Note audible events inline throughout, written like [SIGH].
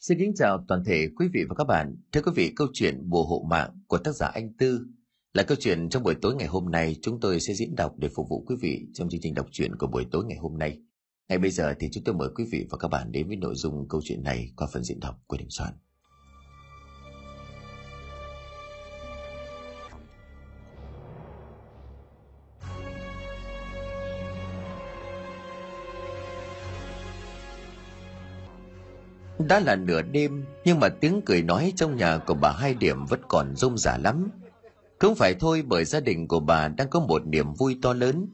Xin kính chào toàn thể quý vị và các bạn. Thưa quý vị, câu chuyện Bùa hộ mạng của tác giả Anh Tư là câu chuyện trong buổi tối ngày hôm nay chúng tôi sẽ diễn đọc để phục vụ quý vị trong chương trình đọc truyện của buổi tối ngày hôm nay. Ngay bây giờ thì chúng tôi mời quý vị và các bạn đến với nội dung câu chuyện này qua phần diễn đọc của Đình Soạn. Đã là nửa đêm nhưng mà tiếng cười nói trong nhà của bà hai điểm vẫn còn rung rả lắm. Cũng phải thôi bởi gia đình của bà đang có một niềm vui to lớn.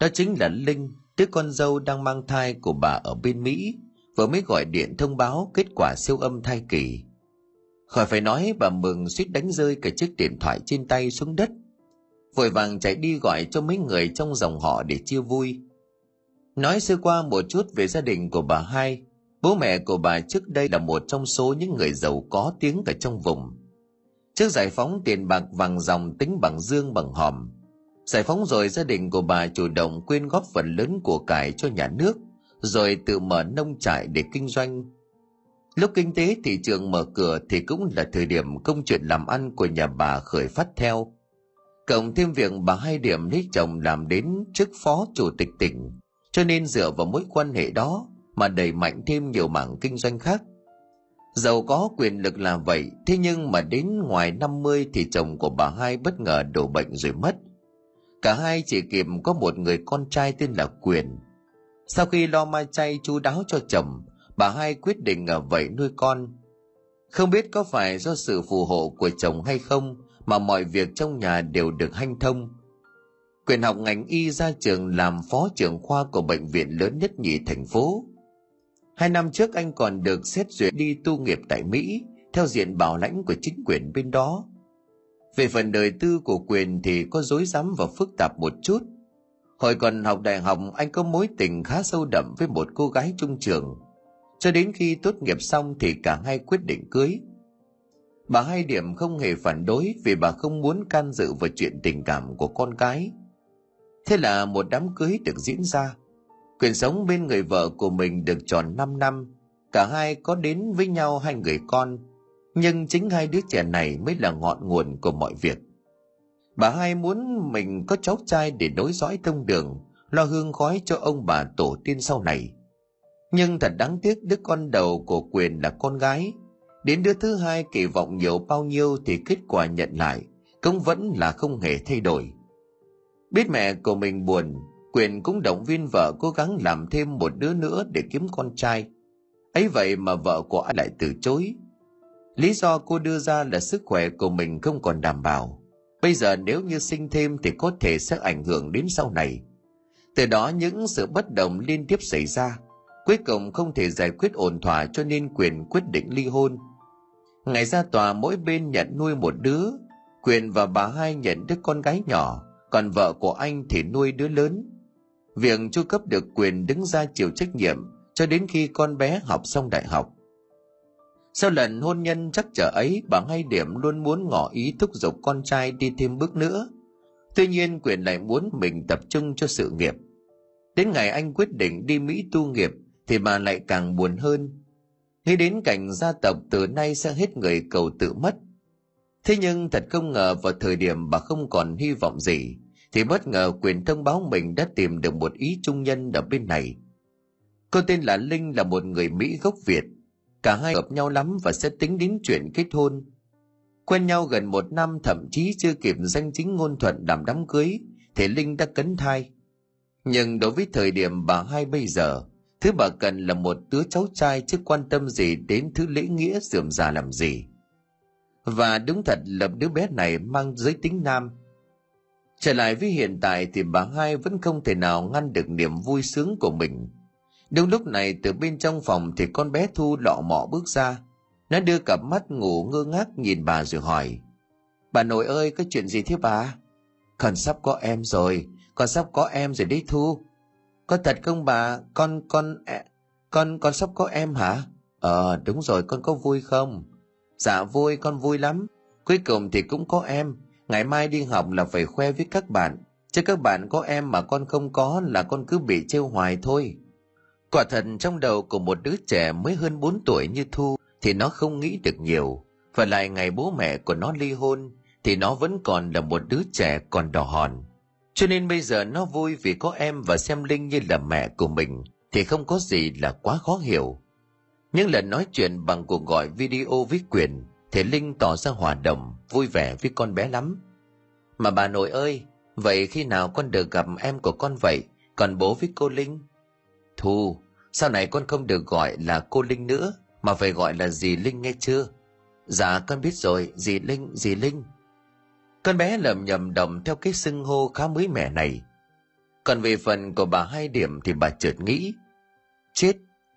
Đó chính là Linh, đứa con dâu đang mang thai của bà ở bên Mỹ, vừa mới gọi điện thông báo kết quả siêu âm thai kỳ. Khỏi phải nói bà mừng suýt đánh rơi cả chiếc điện thoại trên tay xuống đất. Vội vàng chạy đi gọi cho mấy người trong dòng họ để chia vui. Nói sơ qua một chút về gia đình của bà hai, Bố mẹ của bà trước đây là một trong số những người giàu có tiếng ở trong vùng. Trước giải phóng tiền bạc vàng dòng tính bằng dương bằng hòm. Giải phóng rồi gia đình của bà chủ động quyên góp phần lớn của cải cho nhà nước, rồi tự mở nông trại để kinh doanh. Lúc kinh tế thị trường mở cửa thì cũng là thời điểm công chuyện làm ăn của nhà bà khởi phát theo. Cộng thêm việc bà hai điểm lấy chồng làm đến chức phó chủ tịch tỉnh, cho nên dựa vào mối quan hệ đó mà đẩy mạnh thêm nhiều mảng kinh doanh khác. Giàu có quyền lực là vậy, thế nhưng mà đến ngoài 50 thì chồng của bà hai bất ngờ đổ bệnh rồi mất. Cả hai chỉ kịp có một người con trai tên là Quyền. Sau khi lo mai chay chú đáo cho chồng, bà hai quyết định ở vậy nuôi con. Không biết có phải do sự phù hộ của chồng hay không mà mọi việc trong nhà đều được hanh thông. Quyền học ngành y ra trường làm phó trưởng khoa của bệnh viện lớn nhất nhì thành phố. Hai năm trước anh còn được xét duyệt đi tu nghiệp tại Mỹ, theo diện bảo lãnh của chính quyền bên đó. Về phần đời tư của quyền thì có dối rắm và phức tạp một chút. Hồi còn học đại học anh có mối tình khá sâu đậm với một cô gái trung trường. Cho đến khi tốt nghiệp xong thì cả hai quyết định cưới. Bà hai điểm không hề phản đối vì bà không muốn can dự vào chuyện tình cảm của con cái. Thế là một đám cưới được diễn ra Quyền sống bên người vợ của mình được tròn 5 năm, cả hai có đến với nhau hai người con, nhưng chính hai đứa trẻ này mới là ngọn nguồn của mọi việc. Bà hai muốn mình có cháu trai để nối dõi thông đường, lo hương khói cho ông bà tổ tiên sau này. Nhưng thật đáng tiếc đứa con đầu của quyền là con gái, đến đứa thứ hai kỳ vọng nhiều bao nhiêu thì kết quả nhận lại cũng vẫn là không hề thay đổi. Biết mẹ của mình buồn, Quyền cũng động viên vợ cố gắng làm thêm một đứa nữa để kiếm con trai. ấy vậy mà vợ của anh lại từ chối. Lý do cô đưa ra là sức khỏe của mình không còn đảm bảo. Bây giờ nếu như sinh thêm thì có thể sẽ ảnh hưởng đến sau này. Từ đó những sự bất đồng liên tiếp xảy ra. Cuối cùng không thể giải quyết ổn thỏa cho nên quyền quyết định ly hôn. Ngày ra tòa mỗi bên nhận nuôi một đứa. Quyền và bà hai nhận đứa con gái nhỏ, còn vợ của anh thì nuôi đứa lớn việc chu cấp được quyền đứng ra chịu trách nhiệm cho đến khi con bé học xong đại học. Sau lần hôn nhân chắc trở ấy, bà Ngay Điểm luôn muốn ngỏ ý thúc giục con trai đi thêm bước nữa. Tuy nhiên quyền lại muốn mình tập trung cho sự nghiệp. Đến ngày anh quyết định đi Mỹ tu nghiệp thì bà lại càng buồn hơn. Nghĩ đến cảnh gia tộc từ nay sẽ hết người cầu tự mất. Thế nhưng thật không ngờ vào thời điểm bà không còn hy vọng gì, thì bất ngờ quyền thông báo mình đã tìm được một ý trung nhân ở bên này. Cô tên là Linh là một người Mỹ gốc Việt. Cả hai hợp nhau lắm và sẽ tính đến chuyện kết hôn. Quen nhau gần một năm thậm chí chưa kịp danh chính ngôn thuận làm đám cưới thì Linh đã cấn thai. Nhưng đối với thời điểm bà hai bây giờ, thứ bà cần là một đứa cháu trai chứ quan tâm gì đến thứ lễ nghĩa dườm già làm gì. Và đúng thật là đứa bé này mang giới tính nam – Trở lại với hiện tại thì bà hai vẫn không thể nào ngăn được niềm vui sướng của mình. Đúng lúc này từ bên trong phòng thì con bé Thu lọ mọ bước ra. Nó đưa cặp mắt ngủ ngơ ngác nhìn bà rồi hỏi. Bà nội ơi, có chuyện gì thế bà? Con sắp có em rồi, con sắp có em rồi đấy Thu. Có thật không bà? Con, con, con, con sắp có em hả? Ờ, đúng rồi, con có vui không? Dạ vui, con vui lắm. Cuối cùng thì cũng có em ngày mai đi học là phải khoe với các bạn. Chứ các bạn có em mà con không có là con cứ bị trêu hoài thôi. Quả thật trong đầu của một đứa trẻ mới hơn 4 tuổi như thu thì nó không nghĩ được nhiều. Và lại ngày bố mẹ của nó ly hôn thì nó vẫn còn là một đứa trẻ còn đỏ hòn. Cho nên bây giờ nó vui vì có em và xem linh như là mẹ của mình thì không có gì là quá khó hiểu. Những lần nói chuyện bằng cuộc gọi video với quyền thì linh tỏ ra hòa đồng vui vẻ với con bé lắm. Mà bà nội ơi, vậy khi nào con được gặp em của con vậy? Còn bố với cô linh. Thu sau này con không được gọi là cô linh nữa, mà phải gọi là dì linh nghe chưa? Dạ con biết rồi, dì linh dì linh. Con bé lầm nhầm đồng theo cái xưng hô khá mới mẻ này. Còn về phần của bà hai điểm thì bà chợt nghĩ. Chết,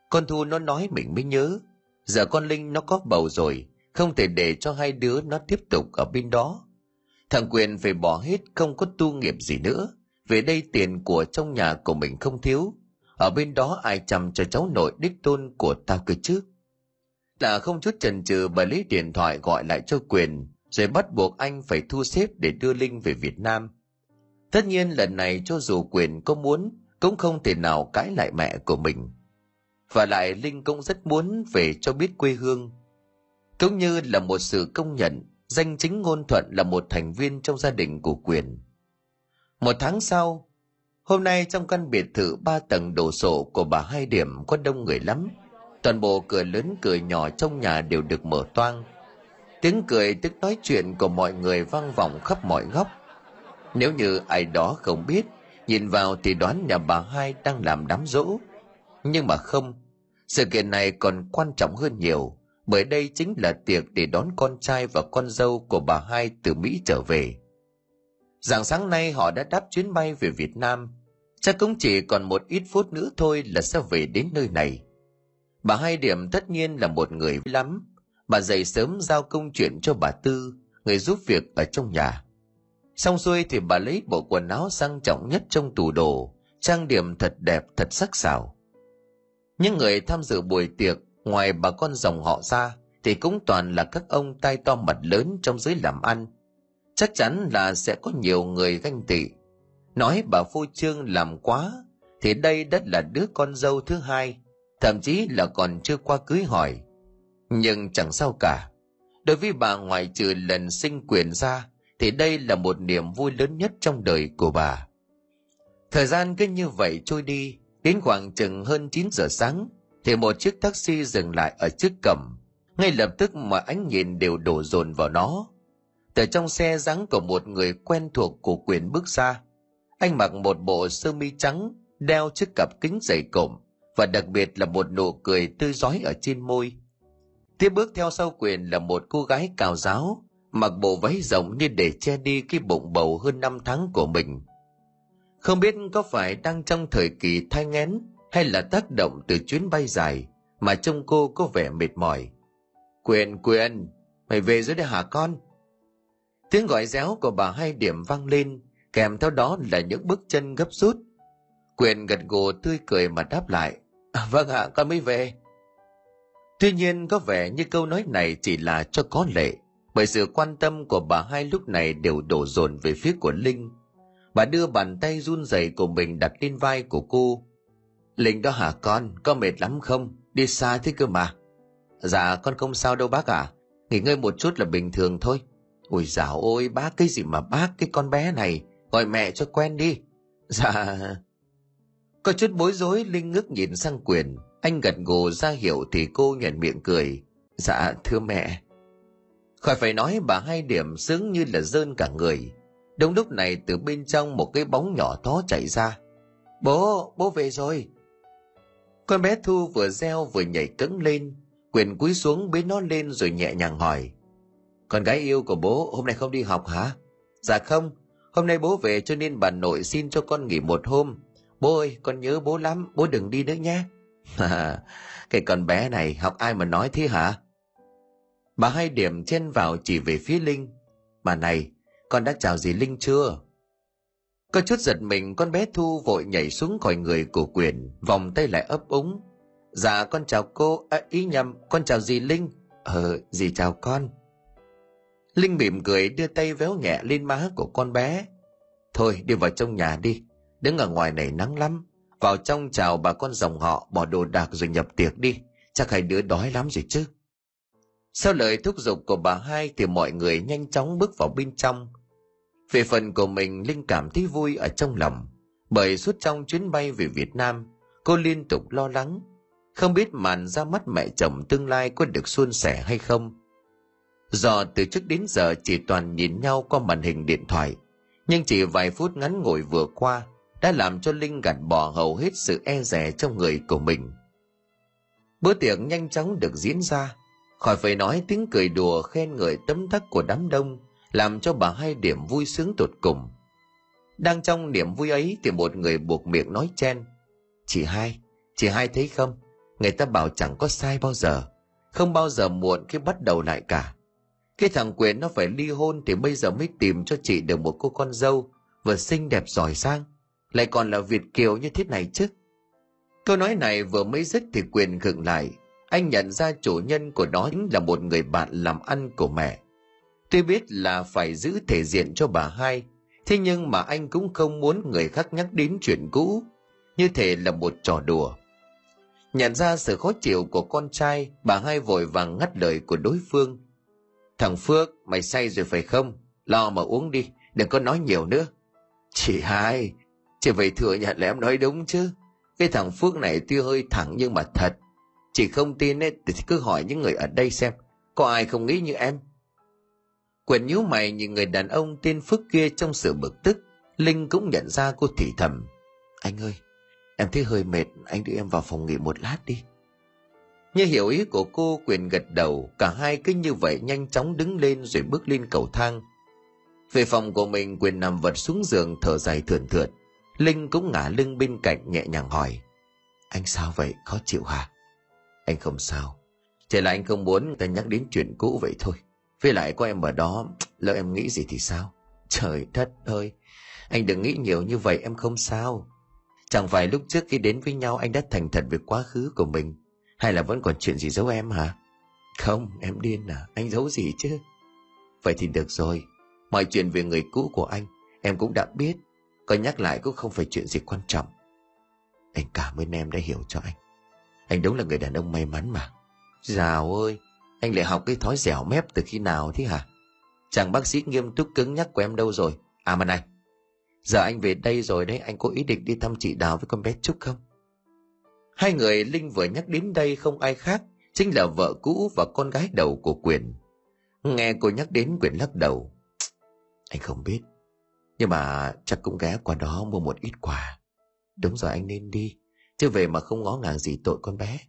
con thu nó nói mình mới nhớ. Giờ con linh nó có bầu rồi không thể để cho hai đứa nó tiếp tục ở bên đó. Thằng quyền phải bỏ hết không có tu nghiệp gì nữa. Về đây tiền của trong nhà của mình không thiếu. Ở bên đó ai chăm cho cháu nội đích tôn của tao cơ chứ? Là không chút chần chừ bà lấy điện thoại gọi lại cho quyền, rồi bắt buộc anh phải thu xếp để đưa linh về việt nam. Tất nhiên lần này cho dù quyền có muốn, cũng không thể nào cãi lại mẹ của mình. Và lại linh cũng rất muốn về cho biết quê hương cũng như là một sự công nhận, danh chính ngôn thuận là một thành viên trong gia đình của quyền. Một tháng sau, hôm nay trong căn biệt thự ba tầng đồ sộ của bà hai điểm có đông người lắm. Toàn bộ cửa lớn cửa nhỏ trong nhà đều được mở toang. Tiếng cười, tiếng nói chuyện của mọi người vang vọng khắp mọi góc. Nếu như ai đó không biết, nhìn vào thì đoán nhà bà hai đang làm đám rỗ. Nhưng mà không, sự kiện này còn quan trọng hơn nhiều bởi đây chính là tiệc để đón con trai và con dâu của bà hai từ mỹ trở về Rạng sáng nay họ đã đáp chuyến bay về Việt Nam. Chắc cũng chỉ còn một ít phút nữa thôi là sẽ về đến nơi này. Bà Hai Điểm tất nhiên là một người lắm. Bà dậy sớm giao công chuyện cho bà Tư, người giúp việc ở trong nhà. Xong xuôi thì bà lấy bộ quần áo sang trọng nhất trong tủ đồ, trang điểm thật đẹp, thật sắc sảo. Những người tham dự buổi tiệc, ngoài bà con dòng họ ra, thì cũng toàn là các ông tai to mặt lớn trong giới làm ăn, chắc chắn là sẽ có nhiều người ganh tị. Nói bà phu trương làm quá thì đây đất là đứa con dâu thứ hai thậm chí là còn chưa qua cưới hỏi. Nhưng chẳng sao cả. Đối với bà ngoài trừ lần sinh quyền ra thì đây là một niềm vui lớn nhất trong đời của bà. Thời gian cứ như vậy trôi đi đến khoảng chừng hơn 9 giờ sáng thì một chiếc taxi dừng lại ở trước cổng. Ngay lập tức mọi ánh nhìn đều đổ dồn vào nó. Từ trong xe dáng của một người quen thuộc của quyền bước ra, anh mặc một bộ sơ mi trắng, đeo chiếc cặp kính dày cộm và đặc biệt là một nụ cười tươi rói ở trên môi. Tiếp bước theo sau quyền là một cô gái cào giáo, mặc bộ váy rộng như để che đi cái bụng bầu hơn năm tháng của mình. Không biết có phải đang trong thời kỳ thai nghén hay là tác động từ chuyến bay dài mà trông cô có vẻ mệt mỏi quyền quyền mày về rồi đấy hả con Tiếng gọi réo của bà hai điểm vang lên, kèm theo đó là những bước chân gấp rút. Quyền gật gù tươi cười mà đáp lại. À, vâng ạ, con mới về. Tuy nhiên có vẻ như câu nói này chỉ là cho có lệ, bởi sự quan tâm của bà hai lúc này đều đổ dồn về phía của Linh. Bà đưa bàn tay run rẩy của mình đặt lên vai của cô. Linh đó hả con, có mệt lắm không? Đi xa thế cơ mà. Dạ con không sao đâu bác ạ, à. nghỉ ngơi một chút là bình thường thôi. Ôi dào ôi bác cái gì mà bác cái con bé này? Gọi mẹ cho quen đi. Dạ. Có chút bối rối Linh ngước nhìn sang quyền. Anh gật gù ra hiệu thì cô nhận miệng cười. Dạ thưa mẹ. Khỏi phải nói bà hai điểm sướng như là rơn cả người. Đúng lúc này từ bên trong một cái bóng nhỏ thó chạy ra. Bố, bố về rồi. Con bé Thu vừa reo vừa nhảy cứng lên Quyền cúi xuống bế nó lên rồi nhẹ nhàng hỏi con gái yêu của bố hôm nay không đi học hả? Dạ không, hôm nay bố về cho nên bà nội xin cho con nghỉ một hôm. Bố ơi, con nhớ bố lắm, bố đừng đi nữa nhé. [LAUGHS] cái con bé này học ai mà nói thế hả? Bà hai điểm chen vào chỉ về phía Linh. Bà này, con đã chào gì Linh chưa? Có chút giật mình con bé Thu vội nhảy xuống khỏi người của Quyền, vòng tay lại ấp úng. Dạ con chào cô, à, ý nhầm, con chào dì Linh. Ờ, dì chào con. Linh mỉm cười đưa tay véo nhẹ lên má của con bé. Thôi đi vào trong nhà đi, đứng ở ngoài này nắng lắm. Vào trong chào bà con dòng họ bỏ đồ đạc rồi nhập tiệc đi, chắc hai đứa đói lắm rồi chứ. Sau lời thúc giục của bà hai thì mọi người nhanh chóng bước vào bên trong. Về phần của mình, Linh cảm thấy vui ở trong lòng. Bởi suốt trong chuyến bay về Việt Nam, cô liên tục lo lắng. Không biết màn ra mắt mẹ chồng tương lai có được suôn sẻ hay không. Do từ trước đến giờ chỉ toàn nhìn nhau qua màn hình điện thoại, nhưng chỉ vài phút ngắn ngủi vừa qua đã làm cho Linh gạt bỏ hầu hết sự e rè trong người của mình. Bữa tiệc nhanh chóng được diễn ra, khỏi phải nói tiếng cười đùa khen ngợi tấm tắc của đám đông, làm cho bà hai điểm vui sướng tột cùng. Đang trong niềm vui ấy thì một người buộc miệng nói chen. Chị hai, chị hai thấy không? Người ta bảo chẳng có sai bao giờ, không bao giờ muộn khi bắt đầu lại cả. Cái thằng Quyền nó phải ly hôn thì bây giờ mới tìm cho chị được một cô con dâu vừa xinh đẹp giỏi sang, lại còn là Việt Kiều như thế này chứ. Câu nói này vừa mới dứt thì Quyền gượng lại, anh nhận ra chủ nhân của nó chính là một người bạn làm ăn của mẹ. Tuy biết là phải giữ thể diện cho bà hai, thế nhưng mà anh cũng không muốn người khác nhắc đến chuyện cũ, như thể là một trò đùa. Nhận ra sự khó chịu của con trai, bà hai vội vàng ngắt lời của đối phương. Thằng Phước, mày say rồi phải không? Lo mà uống đi, đừng có nói nhiều nữa. Chị hai, chị phải thừa nhận là em nói đúng chứ. Cái thằng Phước này tuy hơi thẳng nhưng mà thật. Chị không tin ấy, thì cứ hỏi những người ở đây xem, có ai không nghĩ như em? Quyền nhíu mày nhìn người đàn ông tên Phước kia trong sự bực tức, Linh cũng nhận ra cô thì thầm. Anh ơi, em thấy hơi mệt, anh đưa em vào phòng nghỉ một lát đi. Như hiểu ý của cô quyền gật đầu, cả hai cứ như vậy nhanh chóng đứng lên rồi bước lên cầu thang. Về phòng của mình quyền nằm vật xuống giường thở dài thườn thượt. Linh cũng ngả lưng bên cạnh nhẹ nhàng hỏi. Anh sao vậy, khó chịu hả? Anh không sao. Chỉ là anh không muốn ta nhắc đến chuyện cũ vậy thôi. Với lại có em ở đó, lỡ em nghĩ gì thì sao? Trời đất ơi, anh đừng nghĩ nhiều như vậy em không sao. Chẳng phải lúc trước khi đến với nhau anh đã thành thật về quá khứ của mình hay là vẫn còn chuyện gì giấu em hả? Không, em điên à, anh giấu gì chứ? Vậy thì được rồi, mọi chuyện về người cũ của anh, em cũng đã biết. Có nhắc lại cũng không phải chuyện gì quan trọng. Anh cảm ơn em đã hiểu cho anh. Anh đúng là người đàn ông may mắn mà. Dào ơi, anh lại học cái thói dẻo mép từ khi nào thế hả? Chàng bác sĩ nghiêm túc cứng nhắc của em đâu rồi? À mà này, giờ anh về đây rồi đấy, anh có ý định đi thăm chị Đào với con bé Trúc không? Hai người Linh vừa nhắc đến đây không ai khác, chính là vợ cũ và con gái đầu của Quyền. Nghe cô nhắc đến Quyền lắc đầu. [TSK] Anh không biết, nhưng mà chắc cũng ghé qua đó mua một ít quà. Đúng rồi anh nên đi, chứ về mà không ngó ngàng gì tội con bé.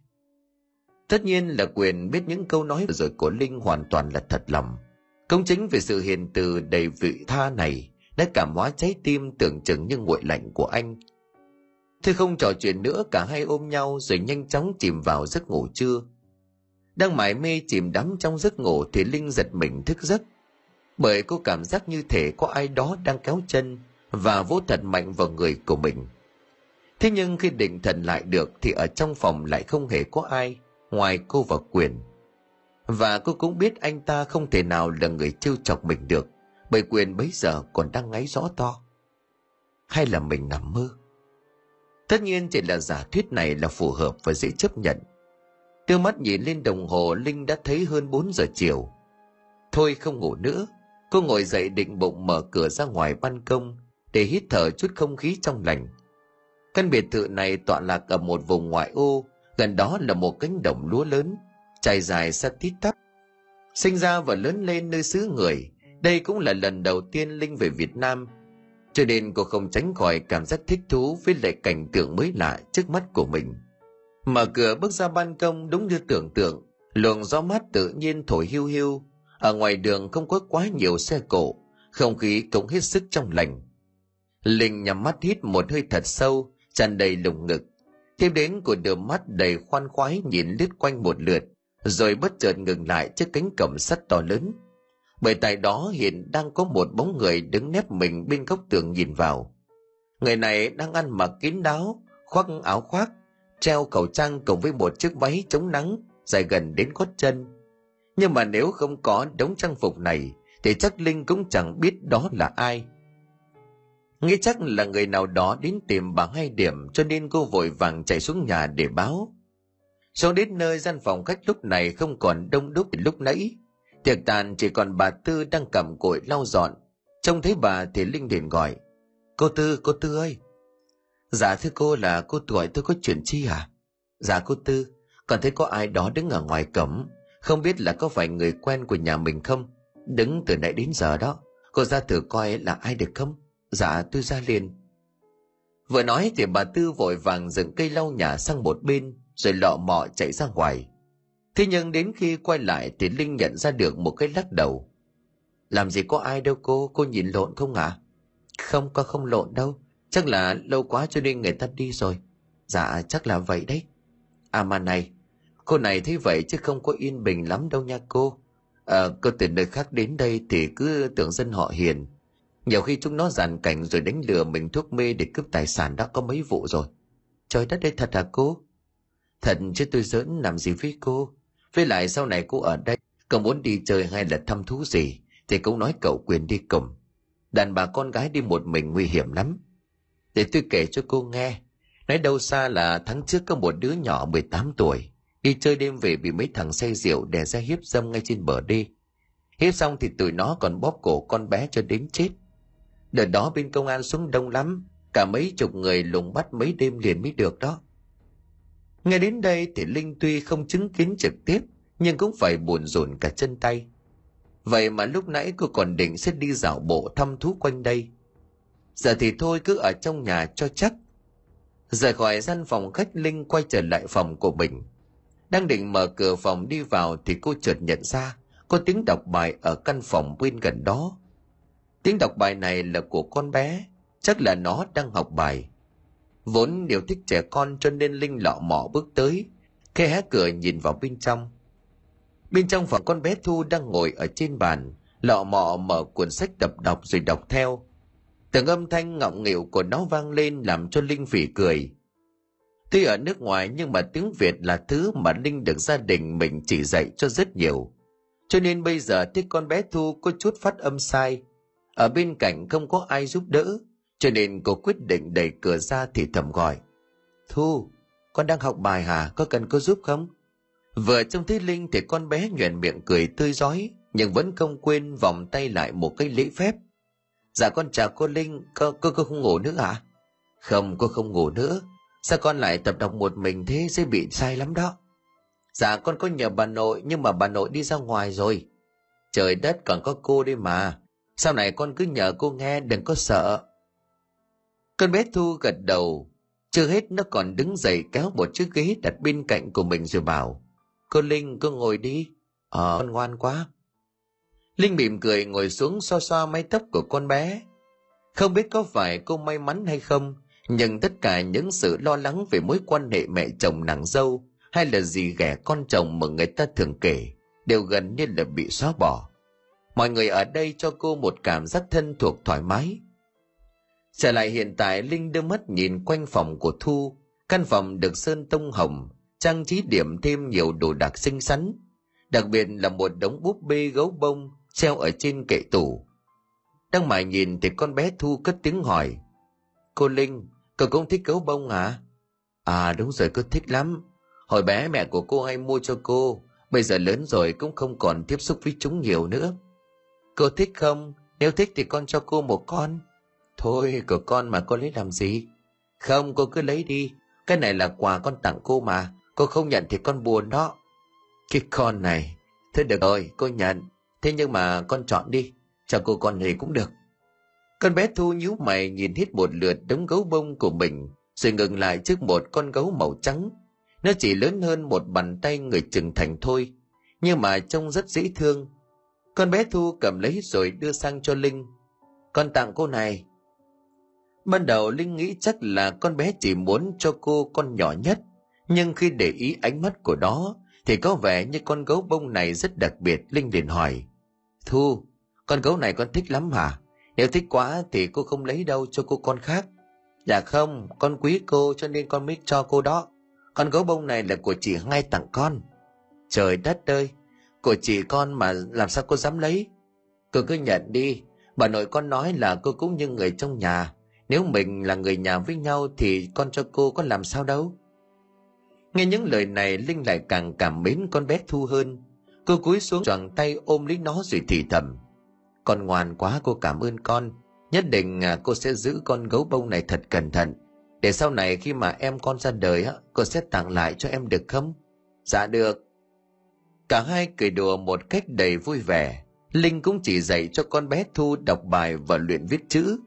Tất nhiên là Quyền biết những câu nói vừa rồi của Linh hoàn toàn là thật lòng. Công chính về sự hiền từ đầy vị tha này đã cảm hóa trái tim tưởng chừng như nguội lạnh của anh Thế không trò chuyện nữa, cả hai ôm nhau rồi nhanh chóng chìm vào giấc ngủ trưa. Đang mải mê chìm đắm trong giấc ngủ thì Linh giật mình thức giấc. Bởi cô cảm giác như thể có ai đó đang kéo chân và vỗ thật mạnh vào người của mình. Thế nhưng khi định thần lại được thì ở trong phòng lại không hề có ai ngoài cô và Quyền. Và cô cũng biết anh ta không thể nào là người trêu chọc mình được bởi Quyền bấy giờ còn đang ngáy rõ to. Hay là mình nằm mơ? Tất nhiên chỉ là giả thuyết này là phù hợp và dễ chấp nhận. Đưa mắt nhìn lên đồng hồ Linh đã thấy hơn 4 giờ chiều. Thôi không ngủ nữa, cô ngồi dậy định bụng mở cửa ra ngoài ban công để hít thở chút không khí trong lành. Căn biệt thự này tọa lạc ở một vùng ngoại ô, gần đó là một cánh đồng lúa lớn, trải dài sát tít tắp. Sinh ra và lớn lên nơi xứ người, đây cũng là lần đầu tiên Linh về Việt Nam cho nên cô không tránh khỏi cảm giác thích thú với lại cảnh tượng mới lạ trước mắt của mình. Mở cửa bước ra ban công đúng như tưởng tượng, luồng gió mát tự nhiên thổi hiu hiu. Ở ngoài đường không có quá nhiều xe cộ, không khí cũng hết sức trong lành. Linh nhắm mắt hít một hơi thật sâu, tràn đầy lồng ngực. Tiếp đến của đôi mắt đầy khoan khoái nhìn lướt quanh một lượt, rồi bất chợt ngừng lại trước cánh cổng sắt to lớn bởi tại đó hiện đang có một bóng người đứng nép mình bên góc tường nhìn vào. Người này đang ăn mặc kín đáo, khoác áo khoác, treo khẩu trang cùng với một chiếc váy chống nắng dài gần đến gót chân. Nhưng mà nếu không có đống trang phục này, thì chắc Linh cũng chẳng biết đó là ai. Nghĩ chắc là người nào đó đến tìm bà hai điểm cho nên cô vội vàng chạy xuống nhà để báo. Xuống đến nơi gian phòng khách lúc này không còn đông đúc lúc nãy. Tiệc tàn chỉ còn bà Tư đang cầm cội lau dọn. Trông thấy bà thì Linh liền gọi. Cô Tư, cô Tư ơi! Dạ thưa cô là cô tuổi tôi có chuyện chi à? Dạ cô Tư, còn thấy có ai đó đứng ở ngoài cổng. Không biết là có phải người quen của nhà mình không? Đứng từ nãy đến giờ đó. Cô ra thử coi là ai được không? Dạ tôi ra liền. Vừa nói thì bà Tư vội vàng dựng cây lau nhà sang một bên rồi lọ mọ chạy ra ngoài. Thế nhưng đến khi quay lại thì Linh nhận ra được một cái lắc đầu. Làm gì có ai đâu cô, cô nhìn lộn không ạ? À? Không, có không lộn đâu. Chắc là lâu quá cho nên người ta đi rồi. Dạ, chắc là vậy đấy. À mà này, cô này thấy vậy chứ không có yên bình lắm đâu nha cô. À, cô từ nơi khác đến đây thì cứ tưởng dân họ hiền. Nhiều khi chúng nó giàn cảnh rồi đánh lừa mình thuốc mê để cướp tài sản đã có mấy vụ rồi. Trời đất đây thật hả cô? Thật chứ tôi giỡn làm gì với cô. Với lại sau này cô ở đây, cậu muốn đi chơi hay là thăm thú gì, thì cũng nói cậu quyền đi cùng. Đàn bà con gái đi một mình nguy hiểm lắm. Để tôi kể cho cô nghe. Nói đâu xa là tháng trước có một đứa nhỏ 18 tuổi. Đi chơi đêm về bị mấy thằng say rượu đè ra hiếp dâm ngay trên bờ đê. Hiếp xong thì tụi nó còn bóp cổ con bé cho đến chết. Đợt đó bên công an xuống đông lắm. Cả mấy chục người lùng bắt mấy đêm liền mới được đó. Nghe đến đây thì Linh tuy không chứng kiến trực tiếp, nhưng cũng phải buồn rộn cả chân tay. Vậy mà lúc nãy cô còn định sẽ đi dạo bộ thăm thú quanh đây. Giờ thì thôi cứ ở trong nhà cho chắc. Rời khỏi gian phòng khách Linh quay trở lại phòng của mình. Đang định mở cửa phòng đi vào thì cô chợt nhận ra có tiếng đọc bài ở căn phòng bên gần đó. Tiếng đọc bài này là của con bé, chắc là nó đang học bài. Vốn đều thích trẻ con cho nên Linh lọ mọ bước tới, khe hé cửa nhìn vào bên trong. Bên trong phòng con bé Thu đang ngồi ở trên bàn, lọ mọ mở cuốn sách tập đọc rồi đọc theo. Từng âm thanh ngọng nghịu của nó vang lên làm cho Linh phỉ cười. Tuy ở nước ngoài nhưng mà tiếng Việt là thứ mà Linh được gia đình mình chỉ dạy cho rất nhiều. Cho nên bây giờ thấy con bé Thu có chút phát âm sai. Ở bên cạnh không có ai giúp đỡ, cho nên cô quyết định đẩy cửa ra thì thầm gọi. Thu, con đang học bài hả? Có cần cô giúp không? Vừa trông thấy Linh thì con bé nhuền miệng cười tươi giói, nhưng vẫn không quên vòng tay lại một cái lễ phép. Dạ con chào cô Linh, cô, cô, cô không ngủ nữa hả? Không, cô không ngủ nữa. Sao con lại tập đọc một mình thế sẽ bị sai lắm đó. Dạ con có nhờ bà nội nhưng mà bà nội đi ra ngoài rồi. Trời đất còn có cô đây mà. Sau này con cứ nhờ cô nghe đừng có sợ. Con bé Thu gật đầu. Chưa hết nó còn đứng dậy kéo một chiếc ghế đặt bên cạnh của mình rồi bảo. Cô Linh cứ ngồi đi. Ờ, con ngoan quá. Linh mỉm cười ngồi xuống xoa xoa mái tóc của con bé. Không biết có phải cô may mắn hay không, nhưng tất cả những sự lo lắng về mối quan hệ mẹ chồng nàng dâu hay là gì ghẻ con chồng mà người ta thường kể đều gần như là bị xóa bỏ. Mọi người ở đây cho cô một cảm giác thân thuộc thoải mái. Trở lại hiện tại Linh đưa mắt nhìn quanh phòng của Thu, căn phòng được sơn tông hồng, trang trí điểm thêm nhiều đồ đạc xinh xắn, đặc biệt là một đống búp bê gấu bông treo ở trên kệ tủ. Đang mải nhìn thì con bé Thu cất tiếng hỏi. Cô Linh, cậu cũng thích gấu bông hả? À đúng rồi, cô thích lắm. Hồi bé mẹ của cô hay mua cho cô, bây giờ lớn rồi cũng không còn tiếp xúc với chúng nhiều nữa. Cô thích không? Nếu thích thì con cho cô một con. Thôi, của con mà cô lấy làm gì? Không, cô cứ lấy đi. Cái này là quà con tặng cô mà. Cô không nhận thì con buồn đó. Cái con này. Thế được rồi, cô nhận. Thế nhưng mà con chọn đi. Cho cô con này cũng được. Con bé Thu nhíu mày nhìn hết một lượt đống gấu bông của mình, rồi ngừng lại trước một con gấu màu trắng. Nó chỉ lớn hơn một bàn tay người trưởng thành thôi, nhưng mà trông rất dễ thương. Con bé Thu cầm lấy rồi đưa sang cho Linh. Con tặng cô này. Ban đầu Linh nghĩ chắc là con bé chỉ muốn cho cô con nhỏ nhất, nhưng khi để ý ánh mắt của nó, thì có vẻ như con gấu bông này rất đặc biệt. Linh liền hỏi. Thu, con gấu này con thích lắm hả? Nếu thích quá thì cô không lấy đâu cho cô con khác. Dạ không, con quý cô cho nên con mới cho cô đó. Con gấu bông này là của chị ngay tặng con. Trời đất ơi, của chị con mà làm sao cô dám lấy? Cô cứ nhận đi, bà nội con nói là cô cũng như người trong nhà. Nếu mình là người nhà với nhau thì con cho cô có làm sao đâu. nghe những lời này linh lại càng cảm mến con bé thu hơn. Cô cúi xuống choàng tay ôm lấy nó rồi thì thầm. Con ngoan quá cô cảm ơn con. Nhất định à, cô sẽ giữ con gấu bông này thật cẩn thận. Để sau này khi mà em con ra đời á cô sẽ tặng lại cho em được không? Dạ được cả hai cười đùa một cách đầy vui vẻ. Linh cũng chỉ dạy cho con bé thu đọc bài và luyện viết chữ.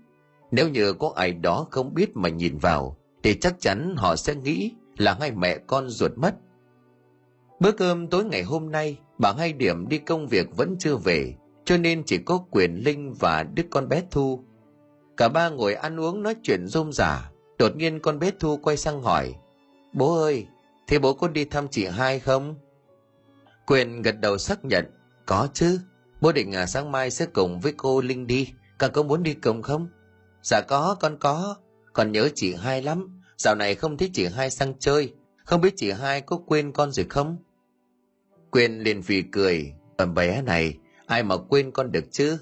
Nếu như có ai đó không biết mà nhìn vào, thì chắc chắn họ sẽ nghĩ là hai mẹ con ruột mất. Bữa cơm tối ngày hôm nay, bà hai điểm đi công việc vẫn chưa về, cho nên chỉ có quyền linh và đứa con bé thu. Cả ba ngồi ăn uống nói chuyện rôm rả. Đột nhiên con bé thu quay sang hỏi, bố ơi, thế bố có đi thăm chị hai không? Quyền gật đầu xác nhận có chứ bố định à, sáng mai sẽ cùng với cô linh đi con có muốn đi cùng không? Dạ có con có con nhớ chị hai lắm dạo này không thấy chị hai sang chơi không biết chị hai có quên con rồi không? Quyền liền phì cười ẩm bé này ai mà quên con được chứ?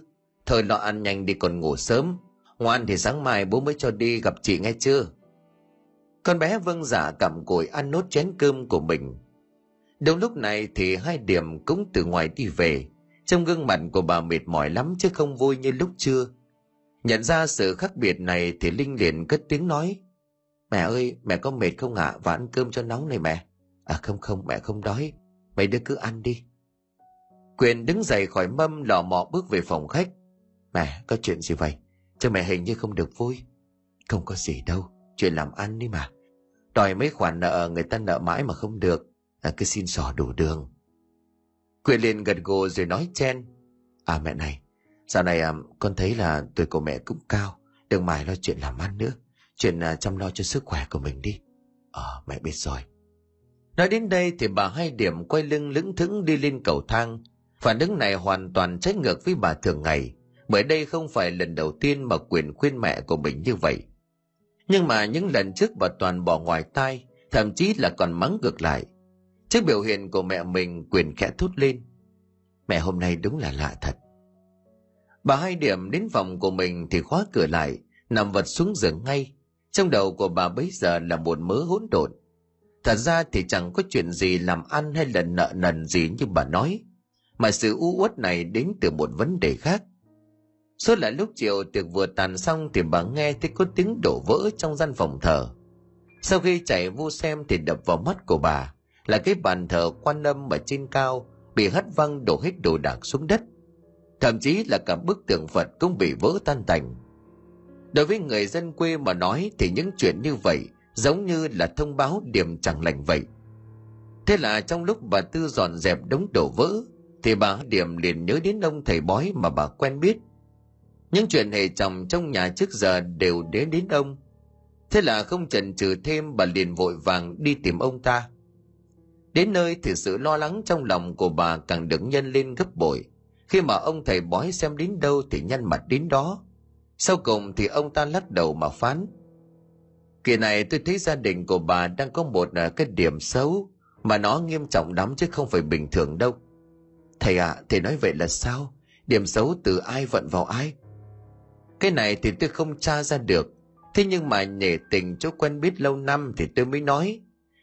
Thôi lo ăn nhanh đi còn ngủ sớm ngoan thì sáng mai bố mới cho đi gặp chị nghe chưa con bé vâng dạ giả cầm cùi ăn nốt chén cơm của mình đúng lúc này thì hai điểm cũng từ ngoài đi về. Trong gương mặt của bà mệt mỏi lắm chứ không vui như lúc trưa. Nhận ra sự khác biệt này thì linh liền cất tiếng nói. Mẹ ơi, mẹ có mệt không ạ? À? và ăn cơm cho nóng này mẹ. À không không, mẹ không đói. Mấy đứa cứ ăn đi. Quyền đứng dậy khỏi mâm, lò mò bước về phòng khách. Mẹ, có chuyện gì vậy? Cho mẹ hình như không được vui. Không có gì đâu. Chuyện làm ăn đi mà. Đòi mấy khoản nợ, người ta nợ mãi mà không được à, cứ xin sò đủ đường. Quyền liền gật gù rồi nói chen. À mẹ này dạo này à, con thấy là tuổi của mẹ cũng cao đừng mải lo chuyện làm ăn nữa. Chuyện à, chăm lo cho sức khỏe của mình đi. Ờ mẹ biết rồi. Nói đến đây thì bà hai điểm quay lưng lững thững đi lên cầu thang. Phản ứng này hoàn toàn trái ngược với bà thường ngày bởi đây không phải lần đầu tiên mà quyền khuyên mẹ của mình như vậy. Nhưng mà những lần trước bà toàn bỏ ngoài tai thậm chí là còn mắng ngược lại trước biểu hiện của mẹ mình, quyền khẽ thốt lên. Mẹ hôm nay đúng là lạ thật. Bà hai điểm đến phòng của mình thì khóa cửa lại, nằm vật xuống giường ngay. Trong đầu của bà bấy giờ là một mớ hỗn độn. Thật ra thì chẳng có chuyện gì làm ăn hay là nợ nần gì như bà nói, mà sự u uất này đến từ một vấn đề khác. Suốt lại lúc chiều, tiệc vừa tàn xong thì bà nghe thấy có tiếng đổ vỡ trong gian phòng thờ. Sau khi chạy vô xem thì đập vào mắt của bà là cái bàn thờ quan âm ở trên cao bị hất văng đổ hết đồ đạc xuống đất. Thậm chí là cả bức tượng Phật cũng bị vỡ tan tành. Đối với người dân quê mà nói thì những chuyện như vậy giống như là thông báo điểm chẳng lành vậy. Thế là trong lúc bà Tư dọn dẹp đống đổ vỡ, thì bà Điểm liền nhớ đến ông thầy bói mà bà quen biết những chuyện hệ chồng trong nhà trước giờ đều đến đến ông. Thế là không chần chừ thêm, bà liền vội vàng đi tìm ông ta. Đến nơi thì sự lo lắng trong lòng của bà càng được nhân lên gấp bội. Khi mà ông thầy bói xem đến đâu thì nhăn mặt đến đó. Sau cùng thì ông ta lắc đầu mà phán. Kỳ này tôi thấy gia đình của bà đang có một à, cái điểm xấu mà nó nghiêm trọng lắm chứ không phải bình thường đâu. Thầy ạ, à, thầy nói vậy là sao? Điểm xấu từ ai vận vào ai? Cái này thì tôi không tra ra được. Thế nhưng mà nể tình chỗ quen biết lâu năm thì tôi mới nói.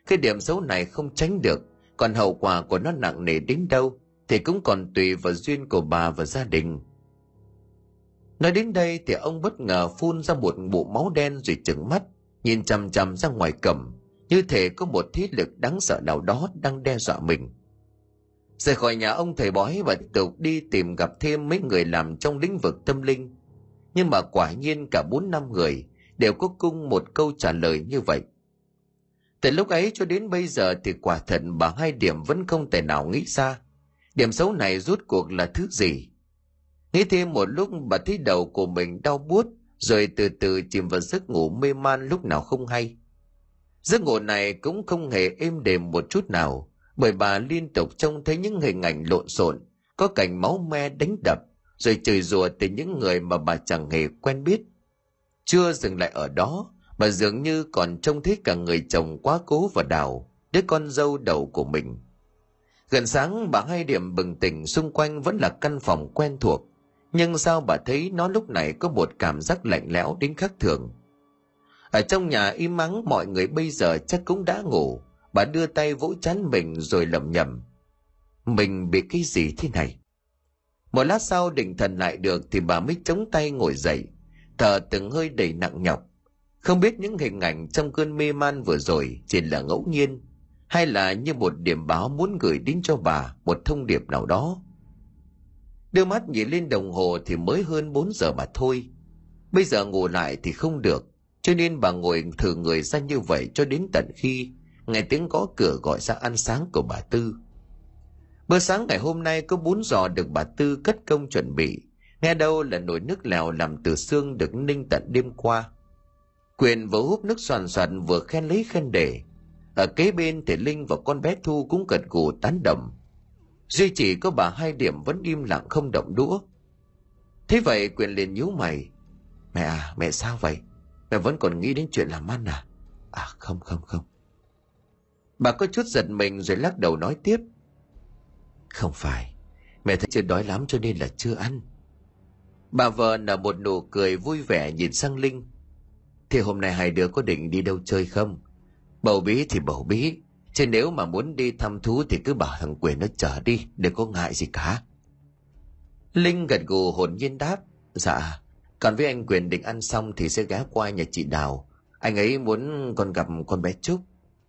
Cái điểm xấu này không tránh được. Còn hậu quả của nó nặng nề đến đâu thì cũng còn tùy vào duyên của bà và gia đình. Nói đến đây thì ông bất ngờ phun ra một bộ máu đen rồi trừng mắt, nhìn chằm chằm ra ngoài cẩm như thể có một thế lực đáng sợ nào đó đang đe dọa mình. Rời khỏi nhà ông thầy bói và tiếp tục đi tìm gặp thêm mấy người làm trong lĩnh vực tâm linh nhưng mà quả nhiên cả bốn năm người đều có cung một câu trả lời như vậy. Từ lúc ấy cho đến bây giờ thì quả thật bà hai điểm vẫn không thể nào nghĩ ra. Điểm xấu này rút cuộc là thứ gì? Nghĩ thêm một lúc bà thấy đầu của mình đau buốt rồi từ từ chìm vào giấc ngủ mê man lúc nào không hay. Giấc ngủ này cũng không hề êm đềm một chút nào bởi bà liên tục trông thấy những hình ảnh lộn xộn, có cảnh máu me đánh đập, rồi chửi rủa từ những người mà bà chẳng hề quen biết. Chưa dừng lại ở đó, bà dường như còn trông thấy cả người chồng quá cố và đào, đứa con dâu đầu của mình. Gần sáng bà hai điểm bừng tỉnh xung quanh vẫn là căn phòng quen thuộc, nhưng sao bà thấy nó lúc này có một cảm giác lạnh lẽo đến khác thường. Ở trong nhà im mắng mọi người bây giờ chắc cũng đã ngủ, bà đưa tay vỗ chán mình rồi lẩm nhẩm. Mình bị cái gì thế này? Một lát sau định thần lại được thì bà mới chống tay ngồi dậy. Thở từng hơi đầy nặng nhọc không biết những hình ảnh trong cơn mê man vừa rồi chỉ là ngẫu nhiên, hay là như một điểm báo muốn gửi đến cho bà một thông điệp nào đó. Đưa mắt nhìn lên đồng hồ thì mới hơn 4 giờ mà thôi. Bây giờ ngủ lại thì không được, cho nên bà ngồi thử người ra như vậy cho đến tận khi nghe tiếng gõ cửa gọi ra ăn sáng của bà tư. Bữa sáng ngày hôm nay có bún giò được bà tư cất công chuẩn bị. Nghe đâu là nồi nước lèo làm từ xương được ninh tận đêm qua quyền vừa húp nước soàn soạn vừa khen lấy khen để. Ở kế bên thì linh và con bé thu cũng gật gù tán đồng. Duy chỉ có bà hai điểm vẫn im lặng không động đũa. Thế vậy quyền liền nhíu mày. Mẹ à mẹ sao vậy? Mẹ vẫn còn nghĩ đến chuyện làm ăn à? À không không không. Bà có chút giật mình rồi lắc đầu nói tiếp. Không phải, mẹ thấy chưa đói lắm cho nên là chưa ăn. Bà vợ nở một nụ cười vui vẻ nhìn sang linh thì hôm nay hai đứa có định đi đâu chơi không? Bầu bí thì bầu bí, chứ nếu mà muốn đi thăm thú thì cứ bảo thằng quyền nó chở đi, đừng có ngại gì cả. Linh gật gù hồn nhiên đáp dạ còn với anh quyền định ăn xong thì sẽ ghé qua nhà chị đào. Anh ấy muốn con gặp con bé trúc.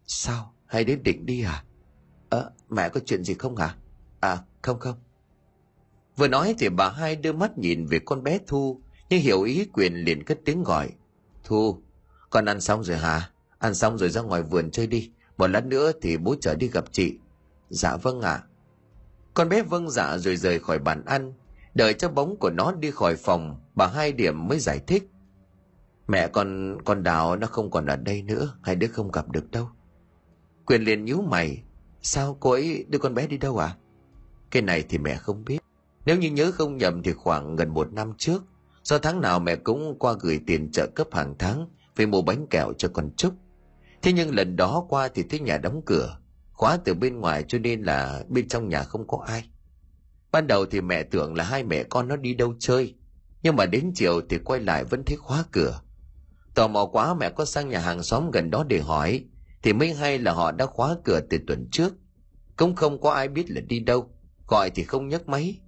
Sao? Hai đứa định đi à? Ờ mẹ có chuyện gì không hả? À không không. Vừa nói thì bà hai đưa mắt nhìn về con bé thu, nhưng hiểu ý quyền liền cất tiếng gọi thu, con ăn xong rồi hả? Ăn xong rồi ra ngoài vườn chơi đi. Một lát nữa thì bố chở đi gặp chị. Dạ vâng ạ. À. con bé vâng dạ rồi rời khỏi bàn ăn. Đợi cho bóng của nó đi khỏi phòng, bà hai điểm mới giải thích. Mẹ con con đào nó không còn ở đây nữa. Hai đứa không gặp được đâu. Quyền liền nhíu mày. Sao cô ấy đưa con bé đi đâu à cái này thì mẹ không biết. Nếu như nhớ không nhầm thì khoảng gần một năm trước do tháng nào mẹ cũng qua gửi tiền trợ cấp hàng tháng về mua bánh kẹo cho con Trúc. Thế nhưng lần đó qua thì thấy nhà đóng cửa, khóa từ bên ngoài cho nên là bên trong nhà không có ai. Ban đầu thì mẹ tưởng là hai mẹ con nó đi đâu chơi, nhưng mà đến chiều thì quay lại vẫn thấy khóa cửa. Tò mò quá mẹ có sang nhà hàng xóm gần đó để hỏi, thì mới hay là họ đã khóa cửa từ tuần trước. Cũng không có ai biết là đi đâu, gọi thì không nhấc máy.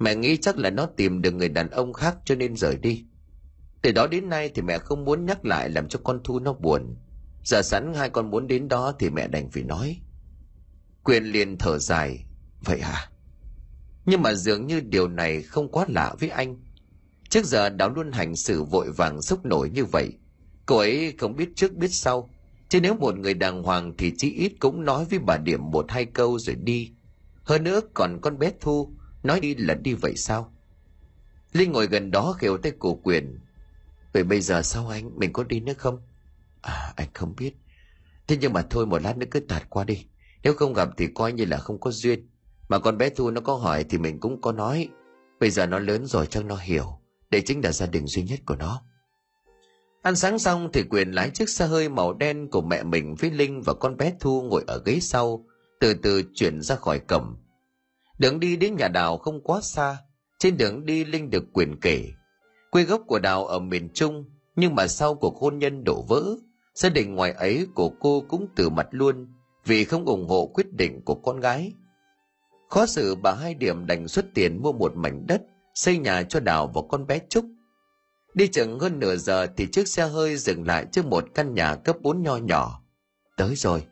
Mẹ nghĩ chắc là nó tìm được người đàn ông khác cho nên rời đi. Từ đó đến nay thì mẹ không muốn nhắc lại làm cho con Thu nó buồn. Giờ sẵn hai con muốn đến đó thì mẹ đành phải nói. Quyền liền thở dài. Vậy hả? Nhưng mà dường như điều này không quá lạ với anh. Trước giờ đáo luôn hành xử vội vàng sốc nổi như vậy. Cô ấy không biết trước biết sau. Chứ nếu một người đàng hoàng thì chỉ ít cũng nói với bà Điểm một hai câu rồi đi. Hơn nữa còn con bé Thu, nói đi là đi vậy sao? Linh ngồi gần đó khều tay cổ quyền, Vậy bây giờ sao anh? Mình có đi nữa không? À anh không biết. Thế nhưng mà thôi một lát nữa cứ tạt qua đi. Nếu không gặp thì coi như là không có duyên. Mà con bé Thu nó có hỏi thì mình cũng có nói. Bây giờ nó lớn rồi chắc nó hiểu. Đây chính là gia đình duy nhất của nó. Ăn sáng xong thì Quyền lái chiếc xe hơi màu đen của mẹ mình với Linh và con bé Thu ngồi ở ghế sau, từ từ chuyển ra khỏi cổng. Đường đi đến nhà đào không quá xa, trên đường đi Linh được Quyền kể Quê gốc của Đào ở miền Trung, nhưng mà sau cuộc hôn nhân đổ vỡ, gia đình ngoài ấy của cô cũng từ mặt luôn vì không ủng hộ quyết định của con gái. Khó xử bà hai điểm đành xuất tiền mua một mảnh đất, xây nhà cho Đào và con bé Trúc. Đi chừng hơn nửa giờ thì chiếc xe hơi dừng lại trước một căn nhà cấp 4 nho nhỏ. Tới rồi.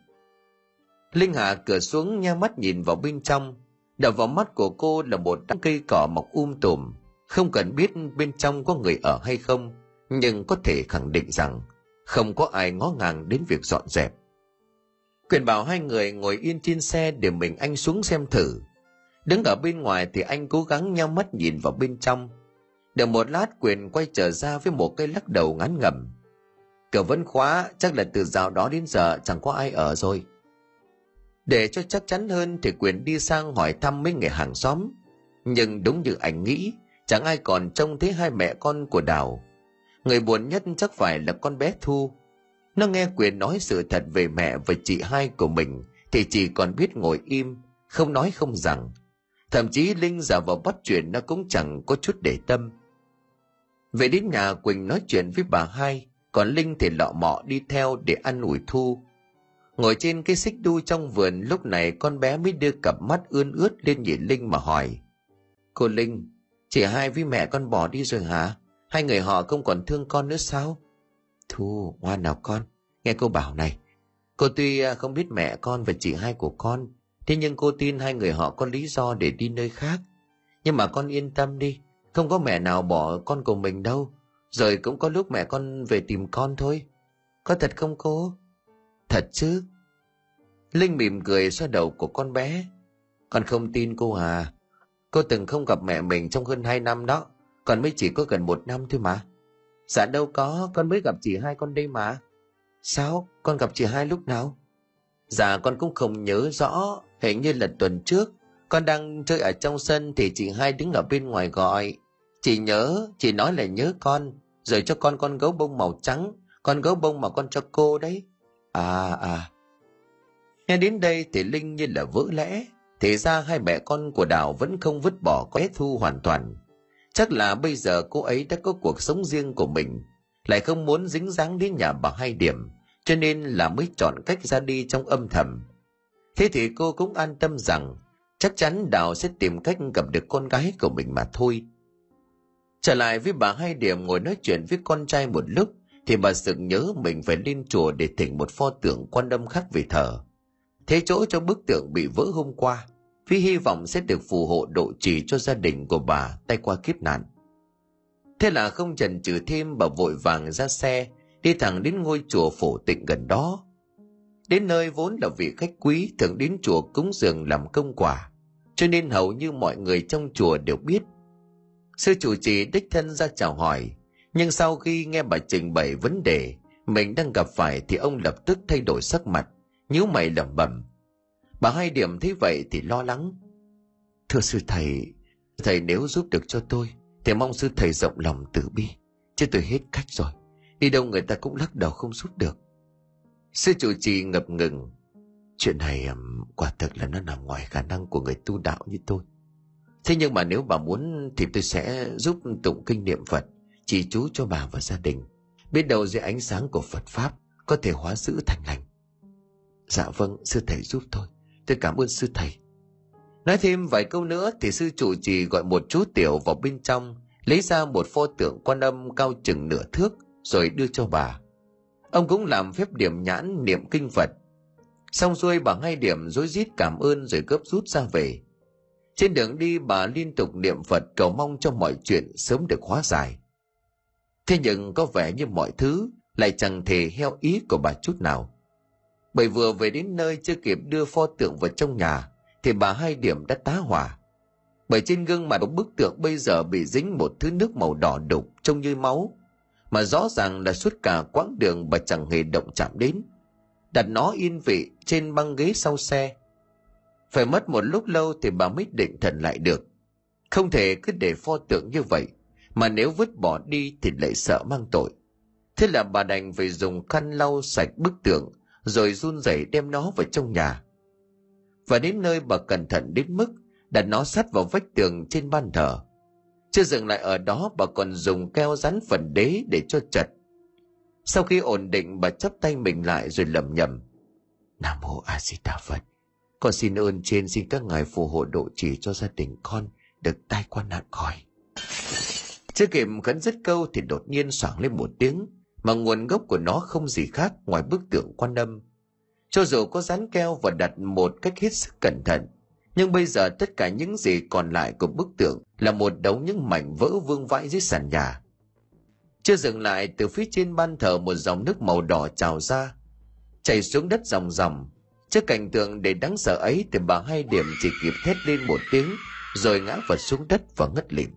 Linh hạ cửa xuống nha mắt nhìn vào bên trong. Đập vào mắt của cô là một đám cây cỏ mọc um tùm, không cần biết bên trong có người ở hay không, nhưng có thể khẳng định rằng không có ai ngó ngàng đến việc dọn dẹp. Quyền bảo hai người ngồi yên trên xe để mình anh xuống xem thử. Đứng ở bên ngoài thì anh cố gắng nhau mắt nhìn vào bên trong. Được một lát Quyền quay trở ra với một cây lắc đầu ngắn ngầm. Cửa vẫn khóa, chắc là từ dạo đó đến giờ chẳng có ai ở rồi. Để cho chắc chắn hơn thì Quyền đi sang hỏi thăm mấy người hàng xóm. Nhưng đúng như anh nghĩ, chẳng ai còn trông thấy hai mẹ con của đào. Người buồn nhất chắc phải là con bé thu. Nó nghe quyền nói sự thật về mẹ và chị hai của mình thì chỉ còn biết ngồi im không nói không rằng. Thậm chí linh giả vào bắt chuyện nó cũng chẳng có chút để tâm. Về đến nhà quỳnh nói chuyện với bà hai còn linh thì lọ mọ đi theo để ăn ủi thu. Ngồi trên cái xích đu trong vườn lúc này con bé mới đưa cặp mắt ươn ướt lên nhìn Linh mà hỏi. Cô Linh, chị hai với mẹ con bỏ đi rồi hả? Hai người họ không còn thương con nữa sao? Thu, ngoan nào con, nghe cô bảo này. Cô tuy à, không biết mẹ con và chị hai của con, thế nhưng cô tin hai người họ có lý do để đi nơi khác. Nhưng mà con yên tâm đi, không có mẹ nào bỏ con của mình đâu. Rồi cũng có lúc mẹ con về tìm con thôi. Có thật không cô? Thật chứ? Linh mỉm cười xoa đầu của con bé. Con không tin cô à? Cô từng không gặp mẹ mình trong hơn hai năm đó. Còn mới chỉ có gần một năm thôi mà. Dạ đâu có, con mới gặp chị hai con đây mà. Sao? Con gặp chị hai lúc nào? Dạ con cũng không nhớ rõ, hình như là tuần trước. Con đang chơi ở trong sân thì chị hai đứng ở bên ngoài gọi. Chị nhớ, chị nói là nhớ con, rồi cho con con gấu bông màu trắng, con gấu bông mà con cho cô đấy. À à. Nghe đến đây thì Linh như là vỡ lẽ, thì ra hai mẹ con của Đào vẫn không vứt bỏ cái Thu hoàn toàn. Chắc là bây giờ cô ấy đã có cuộc sống riêng của mình, lại không muốn dính dáng đến nhà bà hai điểm, cho nên là mới chọn cách ra đi trong âm thầm. Thế thì cô cũng an tâm rằng chắc chắn Đào sẽ tìm cách gặp được con gái của mình mà thôi. Trở lại với bà hai điểm ngồi nói chuyện với con trai một lúc, thì bà sực nhớ mình phải lên chùa để thỉnh một pho tượng quan âm khác về thờ. Thế chỗ cho bức tượng bị vỡ hôm qua, vì hy vọng sẽ được phù hộ độ trì cho gia đình của bà tay qua kiếp nạn. Thế là không chần chừ thêm bà vội vàng ra xe, đi thẳng đến ngôi chùa phổ tịnh gần đó. Đến nơi vốn là vị khách quý thường đến chùa cúng dường làm công quả, cho nên hầu như mọi người trong chùa đều biết. Sư chủ trì đích thân ra chào hỏi, nhưng sau khi nghe bà trình bày vấn đề mình đang gặp phải thì ông lập tức thay đổi sắc mặt, nhíu mày lẩm bẩm. Bà hai điểm thấy vậy thì lo lắng. Thưa sư thầy, thầy nếu giúp được cho tôi, thì mong sư thầy rộng lòng từ bi. Chứ tôi hết cách rồi. Đi đâu người ta cũng lắc đầu không giúp được. Sư chủ trì ngập ngừng. Chuyện này quả thực là nó nằm ngoài khả năng của người tu đạo như tôi. Thế nhưng mà nếu bà muốn thì tôi sẽ giúp tụng kinh niệm Phật, chỉ chú cho bà và gia đình. Biết đâu dưới ánh sáng của Phật Pháp có thể hóa giữ thành lành. Dạ vâng, sư thầy giúp tôi. Tôi cảm ơn sư thầy. Nói thêm vài câu nữa thì sư chủ trì gọi một chú tiểu vào bên trong, lấy ra một pho tượng quan âm cao chừng nửa thước, rồi đưa cho bà. Ông cũng làm phép điểm nhãn niệm kinh Phật. Xong xuôi bà ngay điểm rối rít cảm ơn rồi gấp rút ra về. Trên đường đi bà liên tục niệm Phật cầu mong cho mọi chuyện sớm được hóa giải. Thế nhưng có vẻ như mọi thứ lại chẳng thể heo ý của bà chút nào. Bởi vừa về đến nơi chưa kịp đưa pho tượng vào trong nhà, thì bà hai điểm đã tá hỏa. Bởi trên gương mặt bức tượng bây giờ bị dính một thứ nước màu đỏ đục trông như máu, mà rõ ràng là suốt cả quãng đường bà chẳng hề động chạm đến. Đặt nó yên vị trên băng ghế sau xe. Phải mất một lúc lâu thì bà mới định thần lại được. Không thể cứ để pho tượng như vậy, mà nếu vứt bỏ đi thì lại sợ mang tội. Thế là bà đành phải dùng khăn lau sạch bức tượng, rồi run rẩy đem nó vào trong nhà. Và đến nơi bà cẩn thận đến mức đặt nó sát vào vách tường trên ban thờ. Chưa dừng lại ở đó bà còn dùng keo dán phần đế để cho chật. Sau khi ổn định bà chấp tay mình lại rồi lầm nhầm. Nam mô A Di Đà Phật. Con xin ơn trên xin các ngài phù hộ độ trì cho gia đình con được tai qua nạn khỏi. Chưa kịp khấn dứt câu thì đột nhiên soảng lên một tiếng mà nguồn gốc của nó không gì khác ngoài bức tượng quan âm. Cho dù có dán keo và đặt một cách hết sức cẩn thận, nhưng bây giờ tất cả những gì còn lại của bức tượng là một đống những mảnh vỡ vương vãi dưới sàn nhà. Chưa dừng lại, từ phía trên ban thờ một dòng nước màu đỏ trào ra, chảy xuống đất dòng dòng. Trước cảnh tượng để đáng sợ ấy thì bà hai điểm chỉ kịp thét lên một tiếng, rồi ngã vật xuống đất và ngất lịm.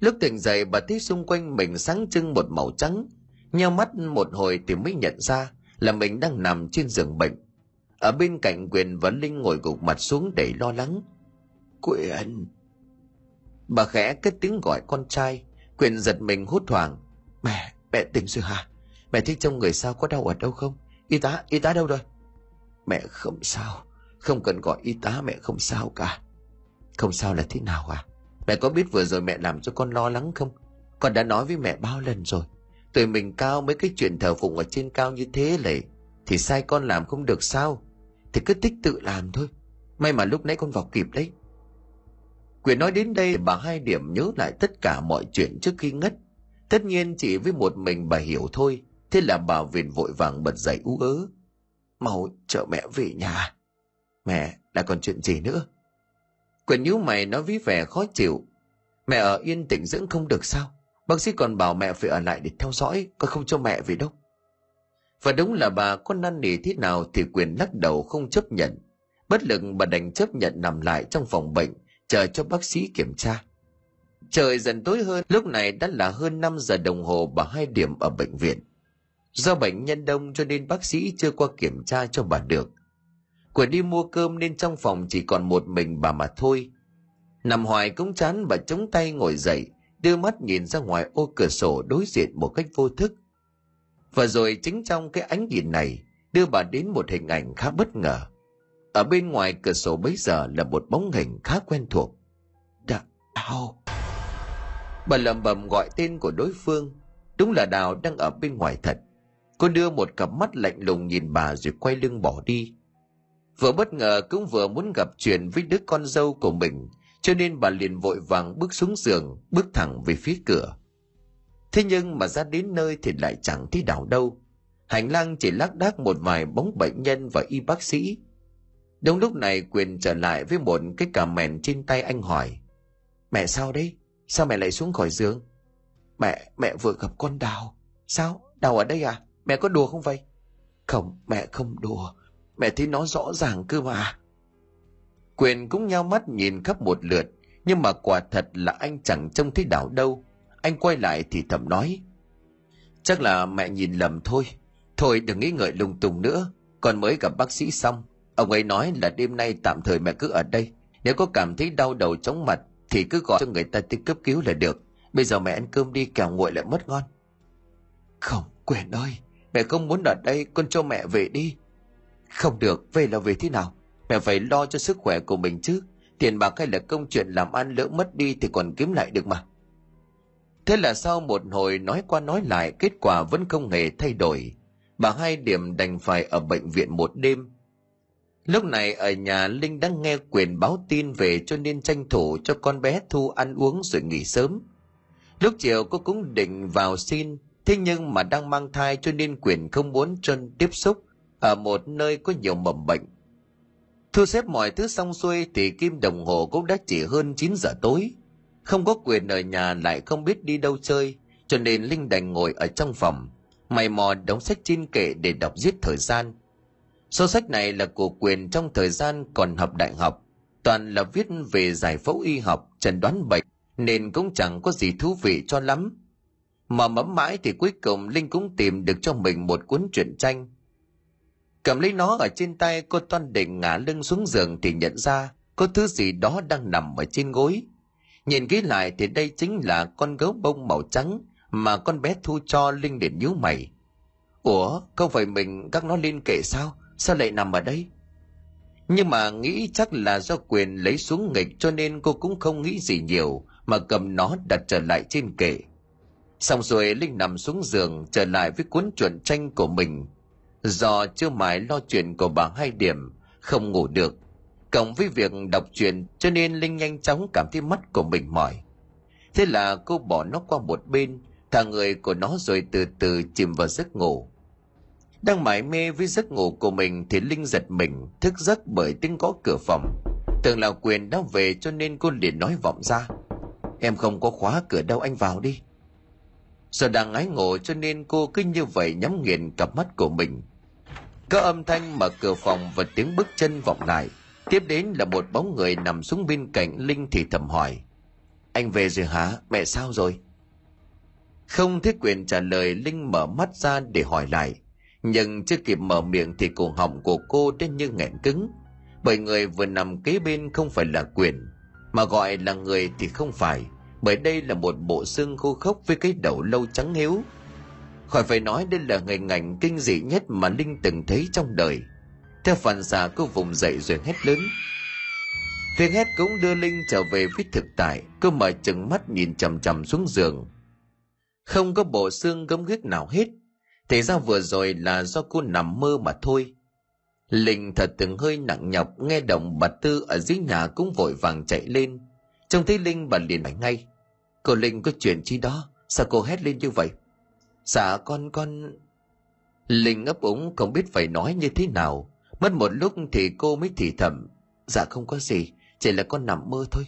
Lúc tỉnh dậy bà thấy xung quanh mình sáng trưng một màu trắng, nheo mắt một hồi thì mới nhận ra là mình đang nằm trên giường bệnh. Ở bên cạnh Quyền và Linh ngồi gục mặt xuống đầy lo lắng. Quyền! Bà khẽ cất tiếng gọi con trai. Quyền giật mình hốt hoảng. Mẹ, mẹ tỉnh rồi hả? Mẹ thấy trong người sao có đau ở đâu không? Y tá, y tá đâu rồi? Mẹ không sao. Không cần gọi y tá mẹ không sao cả. Không sao là thế nào à? Mẹ có biết vừa rồi mẹ làm cho con lo lắng không? Con đã nói với mẹ bao lần rồi. Tuổi mình cao mấy cái chuyện thờ phụng ở trên cao như thế này thì sai con làm không được sao? Thì cứ tích tự làm thôi. May mà lúc nãy con vào kịp đấy. Quyền nói đến đây, bà hai điểm nhớ lại tất cả mọi chuyện trước khi ngất. Tất nhiên chỉ với một mình bà hiểu thôi, thế là bà viền vội vàng bật dậy ú ớ. Mau chở mẹ về nhà. Mẹ lại còn chuyện gì nữa? Quyền nhíu mày nói ví vẻ khó chịu. Mẹ ở yên tĩnh dưỡng không được sao? Bác sĩ còn bảo mẹ phải ở lại để theo dõi coi không cho mẹ về đâu. Và đúng là bà có năn nỉ thế nào thì quyền lắc đầu không chấp nhận. Bất lực bà đành chấp nhận nằm lại trong phòng bệnh, chờ cho bác sĩ kiểm tra. Trời dần tối hơn, lúc này đã là hơn 5 giờ đồng hồ bà hai điểm ở bệnh viện. Do bệnh nhân đông cho nên bác sĩ chưa qua kiểm tra cho bà được quyền đi mua cơm nên trong phòng chỉ còn một mình bà mà thôi. Nằm hoài cũng chán, bà chống tay ngồi dậy, đưa mắt nhìn ra ngoài ô cửa sổ đối diện một cách vô thức. Và rồi chính trong cái ánh nhìn này, đưa bà đến một hình ảnh khá bất ngờ. Ở bên ngoài cửa sổ bấy giờ là một bóng hình khá quen thuộc. Đ- đào. Bà lẩm bẩm gọi tên của đối phương. Đúng là đào đang ở bên ngoài thật. Cô đưa một cặp mắt lạnh lùng nhìn bà rồi quay lưng bỏ đi vừa bất ngờ cũng vừa muốn gặp chuyện với đứa con dâu của mình, cho nên bà liền vội vàng bước xuống giường, bước thẳng về phía cửa. Thế nhưng mà ra đến nơi thì lại chẳng thấy đảo đâu. Hành lang chỉ lác đác một vài bóng bệnh nhân và y bác sĩ. Đúng lúc này quyền trở lại với một cái cà mèn trên tay anh hỏi, mẹ sao đấy? Sao mẹ lại xuống khỏi giường? Mẹ mẹ vừa gặp con đào. Sao? Đào ở đây à? Mẹ có đùa không vậy? Không, mẹ không đùa mẹ thấy nó rõ ràng cơ mà. Quyền cũng nhau mắt nhìn khắp một lượt, nhưng mà quả thật là anh chẳng trông thấy đảo đâu. Anh quay lại thì thầm nói, chắc là mẹ nhìn lầm thôi. Thôi đừng nghĩ ngợi lung tung nữa. Con mới gặp bác sĩ xong. Ông ấy nói là đêm nay tạm thời mẹ cứ ở đây. Nếu có cảm thấy đau đầu chóng mặt thì cứ gọi cho người ta tới cấp cứu là được. Bây giờ mẹ ăn cơm đi, kẻo nguội lại mất ngon. Không, quyền ơi, mẹ không muốn ở đây. Con cho mẹ về đi không được về là về thế nào? Mẹ phải lo cho sức khỏe của mình chứ. Tiền bạc hay là công chuyện làm ăn lỡ mất đi thì còn kiếm lại được mà. Thế là sau một hồi nói qua nói lại, kết quả vẫn không hề thay đổi. Bà hai điểm đành phải ở bệnh viện một đêm. Lúc này ở nhà linh đang nghe quyền báo tin về cho nên tranh thủ cho con bé thu ăn uống rồi nghỉ sớm. Lúc chiều cô cũng định vào xin, thế nhưng mà đang mang thai cho nên quyền không muốn chân tiếp xúc ở một nơi có nhiều mầm bệnh. Thu xếp mọi thứ xong xuôi thì kim đồng hồ cũng đã chỉ hơn 9 giờ tối. Không có quyền ở nhà lại không biết đi đâu chơi, cho nên linh đành ngồi ở trong phòng, mày mò đóng sách trên kệ để đọc giết thời gian. Số sách này là của quyền trong thời gian còn học đại học, toàn là viết về giải phẫu y học, chẩn đoán bệnh, nên cũng chẳng có gì thú vị cho lắm. Mà mẫm mãi thì cuối cùng linh cũng tìm được cho mình một cuốn truyện tranh cầm lấy nó ở trên tay, cô toan định ngả lưng xuống giường thì nhận ra có thứ gì đó đang nằm ở trên gối. Nhìn kỹ lại thì đây chính là con gấu bông màu trắng mà con bé thu cho linh để nhíu mày. Ủa không phải mình, các nó lên kệ sao? Sao lại nằm ở đây? Nhưng mà nghĩ chắc là do quyền lấy xuống nghịch cho nên cô cũng không nghĩ gì nhiều mà cầm nó đặt trở lại trên kệ. Xong rồi linh nằm xuống giường, trở lại với cuốn truyện tranh của mình do chưa mãi lo chuyện của bà hai điểm, không ngủ được, cộng với việc đọc truyện cho nên linh nhanh chóng cảm thấy mắt của mình mỏi. Thế là cô bỏ nó qua một bên, thả người của nó rồi từ từ chìm vào giấc ngủ. Đang mải mê với giấc ngủ của mình thì linh giật mình, thức giấc bởi tiếng gõ cửa phòng. Tưởng là quyền đã về cho nên cô liền nói vọng ra. Em không có khóa cửa đâu, anh vào đi do đang ái ngộ cho nên cô cứ như vậy nhắm nghiền cặp mắt của mình. Có âm thanh mở cửa phòng và tiếng bước chân vọng lại. Tiếp đến là một bóng người nằm xuống bên cạnh linh thì thầm hỏi, anh về rồi hả? Mẹ sao rồi? Không thiết quyền trả lời, linh mở mắt ra để hỏi lại. Nhưng chưa kịp mở miệng thì cổ họng của cô đã như nghẹn cứng. Bởi người vừa nằm kế bên không phải là quyền, mà gọi là người thì không phải bởi đây là một bộ xương khô khốc với cái đầu lâu trắng hiếu khỏi phải nói đây là hình ảnh kinh dị nhất mà linh từng thấy trong đời theo phản xạ cô vùng dậy rồi hét lớn tiếng hét cũng đưa linh trở về với thực tại cô mở chừng mắt nhìn chằm chằm xuống giường không có bộ xương gấm ghiếc nào hết Thì ra vừa rồi là do cô nằm mơ mà thôi. Linh thật từng hơi nặng nhọc, nghe động bà Tư ở dưới nhà cũng vội vàng chạy lên. Trông thấy Linh bà liền hỏi ngay. Cô Linh có chuyện chi đó? Sao cô hét lên như vậy? Dạ con con... Linh ấp úng không biết phải nói như thế nào. Mất một lúc thì cô mới thì thầm. Dạ không có gì, chỉ là con nằm mơ thôi.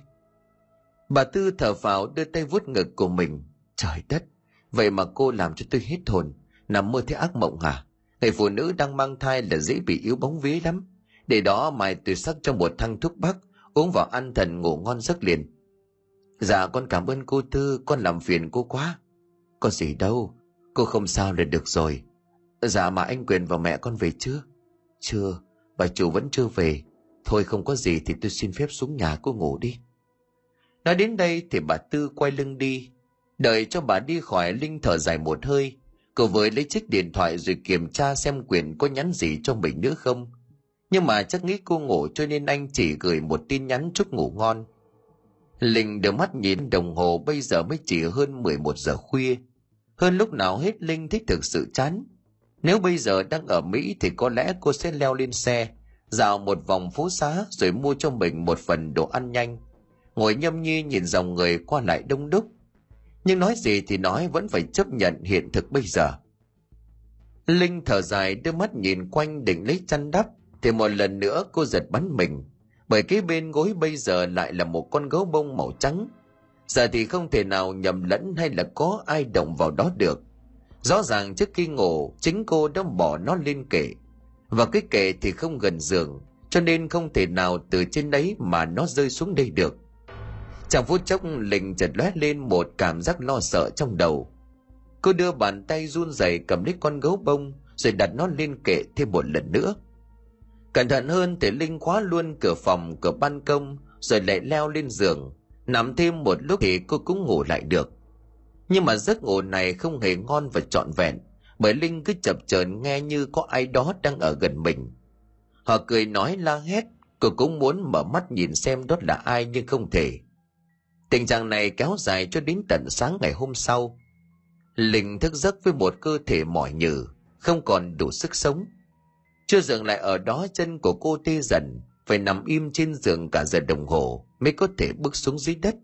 Bà Tư thở vào đưa tay vuốt ngực của mình. Trời đất, vậy mà cô làm cho tôi hết hồn. Nằm mơ thế ác mộng hả? Người phụ nữ đang mang thai là dễ bị yếu bóng vía lắm. Để đó mày tôi sắc cho một thăng thuốc bắc, uống vào ăn thần ngủ ngon giấc liền. Dạ con cảm ơn cô Tư, con làm phiền cô quá. Có gì đâu, cô không sao là được rồi. Dạ mà anh Quyền và mẹ con về chưa? Chưa, bà chủ vẫn chưa về. Thôi không có gì thì tôi xin phép xuống nhà cô ngủ đi. Nói đến đây thì bà Tư quay lưng đi. Đợi cho bà đi khỏi Linh thở dài một hơi. cô với lấy chiếc điện thoại rồi kiểm tra xem Quyền có nhắn gì cho mình nữa không. Nhưng mà chắc nghĩ cô ngủ cho nên anh chỉ gửi một tin nhắn chúc ngủ ngon. Linh đưa mắt nhìn đồng hồ bây giờ mới chỉ hơn 11 giờ khuya. Hơn lúc nào hết Linh thích thực sự chán. Nếu bây giờ đang ở Mỹ thì có lẽ cô sẽ leo lên xe, dạo một vòng phố xá rồi mua cho mình một phần đồ ăn nhanh. Ngồi nhâm nhi nhìn dòng người qua lại đông đúc. Nhưng nói gì thì nói vẫn phải chấp nhận hiện thực bây giờ. Linh thở dài đưa mắt nhìn quanh định lấy chăn đắp thì một lần nữa cô giật bắn mình bởi cái bên gối bây giờ lại là một con gấu bông màu trắng. Giờ thì không thể nào nhầm lẫn hay là có ai động vào đó được. Rõ ràng trước khi ngủ, chính cô đã bỏ nó lên kệ. Và cái kệ thì không gần giường, cho nên không thể nào từ trên đấy mà nó rơi xuống đây được. Trong phút chốc lình chợt lóe lên một cảm giác lo sợ trong đầu. Cô đưa bàn tay run rẩy cầm lấy con gấu bông, rồi đặt nó lên kệ thêm một lần nữa. Cẩn thận hơn thì Linh khóa luôn cửa phòng, cửa ban công, rồi lại leo lên giường. Nằm thêm một lúc thì cô cũng ngủ lại được. Nhưng mà giấc ngủ này không hề ngon và trọn vẹn, bởi Linh cứ chập chờn nghe như có ai đó đang ở gần mình. Họ cười nói la hét, cô cũng muốn mở mắt nhìn xem đó là ai nhưng không thể. Tình trạng này kéo dài cho đến tận sáng ngày hôm sau. Linh thức giấc với một cơ thể mỏi nhừ, không còn đủ sức sống. Chưa dừng lại ở đó chân của cô tê dần, phải nằm im trên giường cả giờ đồng hồ mới có thể bước xuống dưới đất.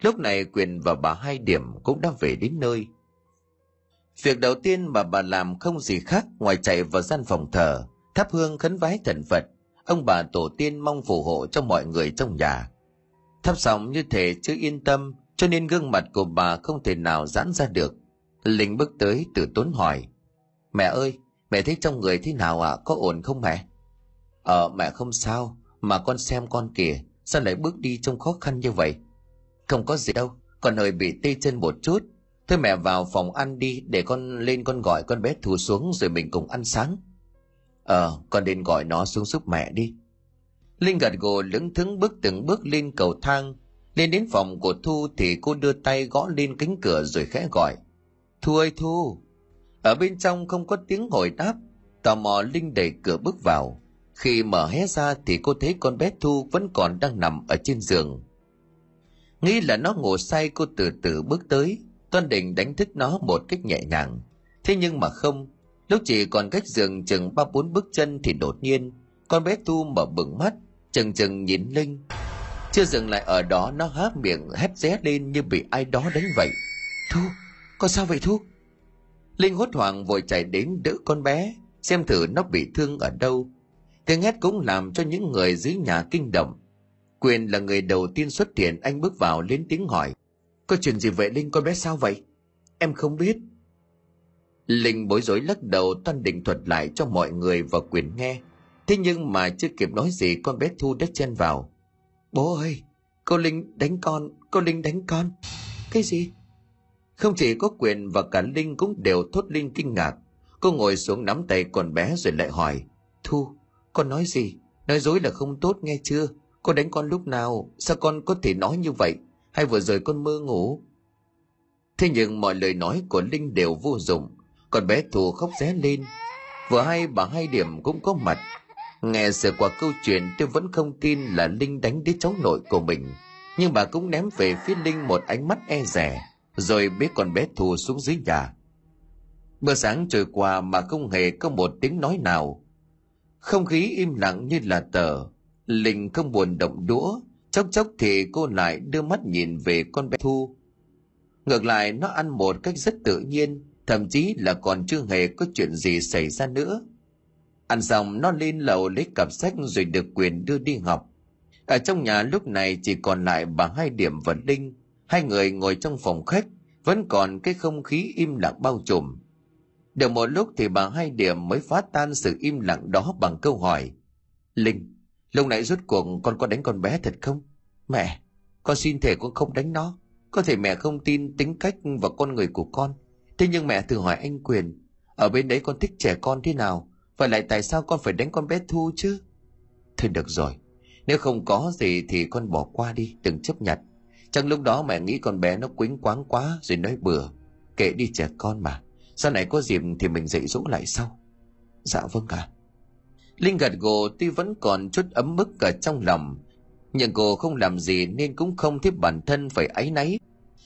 Lúc này Quyền và bà hai điểm cũng đã về đến nơi. Việc đầu tiên mà bà làm không gì khác ngoài chạy vào gian phòng thờ, thắp hương khấn vái thần Phật, ông bà tổ tiên mong phù hộ cho mọi người trong nhà. Thắp xong như thế chưa yên tâm, cho nên gương mặt của bà không thể nào giãn ra được. Linh bước tới từ tốn hỏi, Mẹ ơi, Mẹ thấy trong người thế nào ạ? À? Có ổn không mẹ? Ờ, mẹ không sao. Mà con xem con kìa. Sao lại bước đi trong khó khăn như vậy? Không có gì đâu. Con hơi bị tê chân một chút. Thôi mẹ vào phòng ăn đi để con lên con gọi con bé thù xuống rồi mình cùng ăn sáng. Ờ, con nên gọi nó xuống giúp mẹ đi. Linh gật gù lững thững bước từng bước lên cầu thang. Lên đến phòng của Thu thì cô đưa tay gõ lên cánh cửa rồi khẽ gọi. Thu ơi Thu, ở bên trong không có tiếng hồi đáp, tò mò Linh đẩy cửa bước vào. Khi mở hé ra thì cô thấy con bé Thu vẫn còn đang nằm ở trên giường. Nghĩ là nó ngủ say cô từ từ bước tới, Toan định đánh thức nó một cách nhẹ nhàng. Thế nhưng mà không, lúc chỉ còn cách giường chừng ba bốn bước chân thì đột nhiên, con bé Thu mở bừng mắt, chừng chừng nhìn Linh. Chưa dừng lại ở đó nó há miệng hét ré lên như bị ai đó đánh vậy. Thu, con sao vậy Thu? Linh hốt hoảng vội chạy đến đỡ con bé, xem thử nó bị thương ở đâu. Tiếng hét cũng làm cho những người dưới nhà kinh động. Quyền là người đầu tiên xuất hiện, anh bước vào lên tiếng hỏi. Có chuyện gì vậy Linh con bé sao vậy? Em không biết. Linh bối rối lắc đầu toan định thuật lại cho mọi người và Quyền nghe. Thế nhưng mà chưa kịp nói gì con bé Thu đã chen vào. Bố ơi, cô Linh đánh con, cô Linh đánh con. Cái gì? Không chỉ có quyền và cả Linh cũng đều thốt lên kinh ngạc. Cô ngồi xuống nắm tay con bé rồi lại hỏi. Thu, con nói gì? Nói dối là không tốt nghe chưa? Con đánh con lúc nào? Sao con có thể nói như vậy? Hay vừa rồi con mơ ngủ? Thế nhưng mọi lời nói của Linh đều vô dụng. Con bé Thu khóc ré lên. Vừa hay bà hai điểm cũng có mặt. Nghe sửa qua câu chuyện tôi vẫn không tin là Linh đánh đứa cháu nội của mình. Nhưng bà cũng ném về phía Linh một ánh mắt e rẻ rồi bế con bé Thu xuống dưới nhà. Bữa sáng trôi qua mà không hề có một tiếng nói nào. Không khí im lặng như là tờ. Linh không buồn động đũa. Chốc chốc thì cô lại đưa mắt nhìn về con bé Thu. Ngược lại nó ăn một cách rất tự nhiên, thậm chí là còn chưa hề có chuyện gì xảy ra nữa. Ăn xong nó lên lầu lấy cặp sách rồi được quyền đưa đi học. Ở trong nhà lúc này chỉ còn lại bà Hai Điểm và Đinh. Hai người ngồi trong phòng khách, vẫn còn cái không khí im lặng bao trùm. Được một lúc thì bà Hai Điểm mới phá tan sự im lặng đó bằng câu hỏi. Linh, lúc nãy rút cuộc con có đánh con bé thật không? Mẹ, con xin thể con không đánh nó. Có thể mẹ không tin tính cách và con người của con. Thế nhưng mẹ thử hỏi anh Quyền, ở bên đấy con thích trẻ con thế nào? Và lại tại sao con phải đánh con bé Thu chứ? Thôi được rồi, nếu không có gì thì con bỏ qua đi, đừng chấp nhận. Chắc lúc đó mẹ nghĩ con bé nó quýnh quáng quá rồi nói bừa. Kệ đi trẻ con mà. Sau này có dịp thì mình dạy dỗ lại sau. Dạ vâng ạ. À. Linh gật gù tuy vẫn còn chút ấm ức ở trong lòng. Nhưng cô không làm gì nên cũng không thấy bản thân phải áy náy.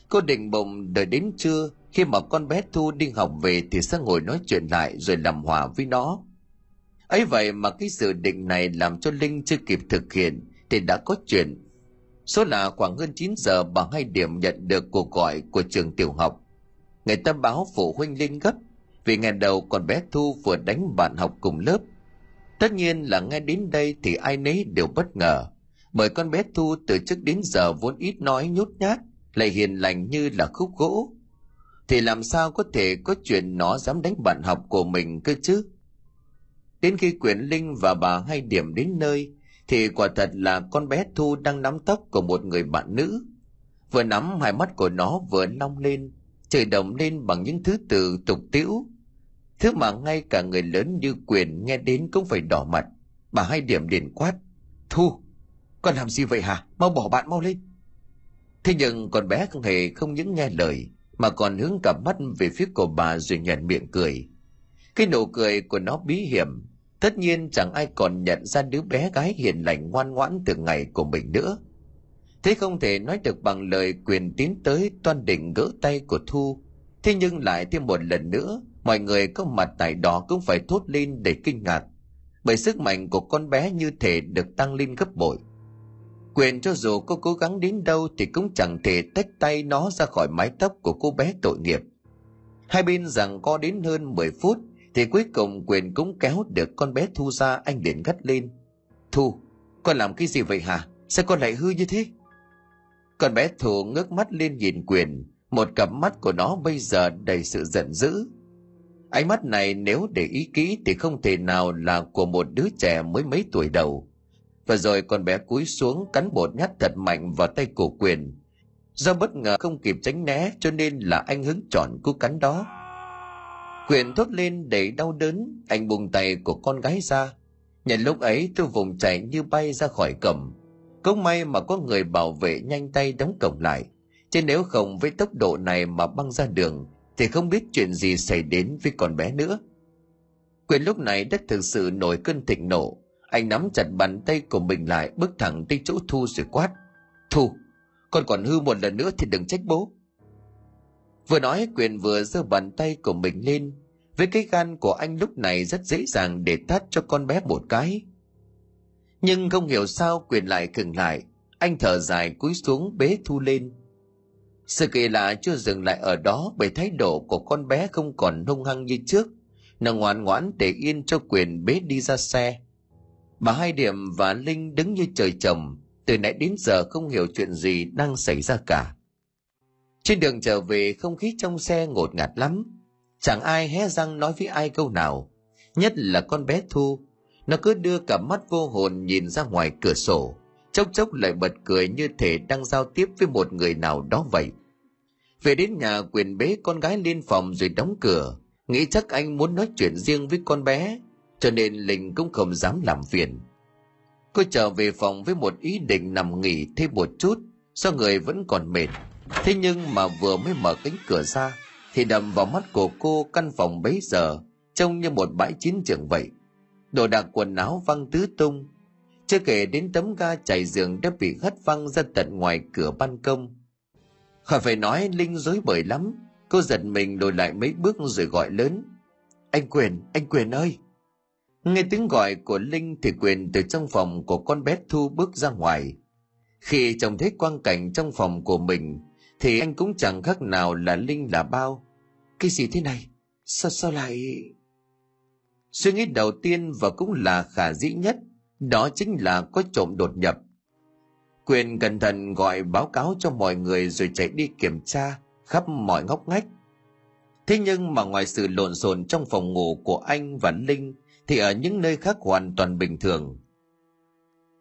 Cô định bụng đợi đến trưa, khi mà con bé Thu đi học về thì sẽ ngồi nói chuyện lại rồi làm hòa với nó ấy vậy mà cái dự định này làm cho linh chưa kịp thực hiện thì đã có chuyện số là khoảng hơn 9 giờ bà hai điểm nhận được cuộc gọi của trường tiểu học. Người ta báo phụ huynh lên gấp vì ngày đầu con bé thu vừa đánh bạn học cùng lớp. Tất nhiên là nghe đến đây thì ai nấy đều bất ngờ bởi con bé thu từ trước đến giờ vốn ít nói nhút nhát lại hiền lành như là khúc gỗ. Thì làm sao có thể có chuyện nó dám đánh bạn học của mình cơ chứ? Đến khi Quyển Linh và bà hai điểm đến nơi, thì quả thật là con bé Thu đang nắm tóc của một người bạn nữ. Vừa nắm hai mắt của nó vừa long lên, trời đồng lên bằng những thứ từ tục tiễu. Thứ mà ngay cả người lớn như Quyền nghe đến cũng phải đỏ mặt. Bà hai điểm liền quát. Thu, con làm gì vậy hả? Mau bỏ bạn mau lên. Thế nhưng con bé không hề không những nghe lời, mà còn hướng cặp mắt về phía của bà rồi nhận miệng cười. Cái nụ cười của nó bí hiểm, Tất nhiên chẳng ai còn nhận ra đứa bé gái hiền lành ngoan ngoãn từ ngày của mình nữa. Thế không thể nói được bằng lời quyền tiến tới toan định gỡ tay của Thu. Thế nhưng lại thêm một lần nữa, mọi người có mặt tại đó cũng phải thốt lên để kinh ngạc. Bởi sức mạnh của con bé như thể được tăng lên gấp bội. Quyền cho dù có cố gắng đến đâu thì cũng chẳng thể tách tay nó ra khỏi mái tóc của cô bé tội nghiệp. Hai bên rằng có đến hơn 10 phút thì cuối cùng quyền cũng kéo được con bé thu ra, anh liền gắt lên. Thu, con làm cái gì vậy hả? Sao con lại hư như thế? Con bé thu ngước mắt lên nhìn quyền. Một cặp mắt của nó bây giờ đầy sự giận dữ. Ánh mắt này nếu để ý kỹ thì không thể nào là của một đứa trẻ mới mấy tuổi đầu. Và rồi con bé cúi xuống cắn bột nhát thật mạnh vào tay của quyền. Do bất ngờ không kịp tránh né cho nên là anh hứng chọn cú cắn đó. Quyền thốt lên để đau đớn, anh buông tay của con gái ra. Nhận lúc ấy tôi vùng chạy như bay ra khỏi cổng. Cũng may mà có người bảo vệ nhanh tay đóng cổng lại. Chứ nếu không với tốc độ này mà băng ra đường, thì không biết chuyện gì xảy đến với con bé nữa. Quyền lúc này đất thực sự nổi cơn thịnh nộ. Anh nắm chặt bàn tay của mình lại bước thẳng tới chỗ Thu rồi quát. Thu, con còn hư một lần nữa thì đừng trách bố. Vừa nói quyền vừa giơ bàn tay của mình lên, với cái gan của anh lúc này rất dễ dàng để tát cho con bé một cái. Nhưng không hiểu sao quyền lại khừng lại, anh thở dài cúi xuống bế thu lên. Sự kỳ lạ chưa dừng lại ở đó bởi thái độ của con bé không còn hung hăng như trước. Nó ngoan ngoãn để yên cho quyền bế đi ra xe. Bà Hai Điểm và Linh đứng như trời trồng, từ nãy đến giờ không hiểu chuyện gì đang xảy ra cả. Trên đường trở về, không khí trong xe ngột ngạt lắm. Chẳng ai hé răng nói với ai câu nào. Nhất là con bé Thu. Nó cứ đưa cả mắt vô hồn nhìn ra ngoài cửa sổ. Chốc chốc lại bật cười như thể đang giao tiếp với một người nào đó vậy. Về đến nhà, quyền bế con gái lên phòng rồi đóng cửa. Nghĩ chắc anh muốn nói chuyện riêng với con bé. Cho nên Linh cũng không dám làm phiền. Cô trở về phòng với một ý định nằm nghỉ thêm một chút. Do người vẫn còn mệt Thế nhưng mà vừa mới mở cánh cửa ra thì đầm vào mắt của cô căn phòng bấy giờ trông như một bãi chiến trường vậy. Đồ đạc quần áo văng tứ tung. Chưa kể đến tấm ga chảy giường đã bị hất văng ra tận ngoài cửa ban công. Khỏi phải nói Linh dối bời lắm. Cô giật mình lùi lại mấy bước rồi gọi lớn. Anh Quyền, anh Quyền ơi! Nghe tiếng gọi của Linh thì Quyền từ trong phòng của con bé Thu bước ra ngoài. Khi trông thấy quang cảnh trong phòng của mình thì anh cũng chẳng khác nào là Linh là bao. Cái gì thế này? Sao sao lại... Suy nghĩ đầu tiên và cũng là khả dĩ nhất, đó chính là có trộm đột nhập. Quyền cẩn thận gọi báo cáo cho mọi người rồi chạy đi kiểm tra khắp mọi ngóc ngách. Thế nhưng mà ngoài sự lộn xộn trong phòng ngủ của anh và Linh thì ở những nơi khác hoàn toàn bình thường.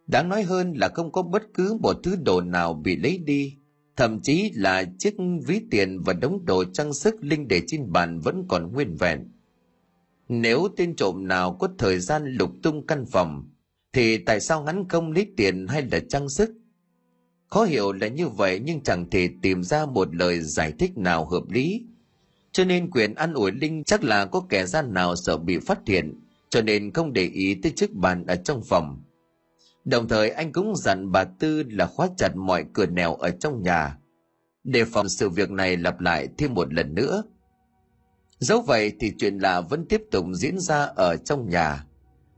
Đáng nói hơn là không có bất cứ một thứ đồ nào bị lấy đi, thậm chí là chiếc ví tiền và đống đồ trang sức Linh để trên bàn vẫn còn nguyên vẹn. Nếu tên trộm nào có thời gian lục tung căn phòng, thì tại sao hắn không lấy tiền hay là trang sức? Khó hiểu là như vậy nhưng chẳng thể tìm ra một lời giải thích nào hợp lý. Cho nên quyền ăn ủi Linh chắc là có kẻ gian nào sợ bị phát hiện, cho nên không để ý tới chiếc bàn ở trong phòng. Đồng thời anh cũng dặn bà Tư là khóa chặt mọi cửa nẻo ở trong nhà, để phòng sự việc này lặp lại thêm một lần nữa. Dẫu vậy thì chuyện lạ vẫn tiếp tục diễn ra ở trong nhà.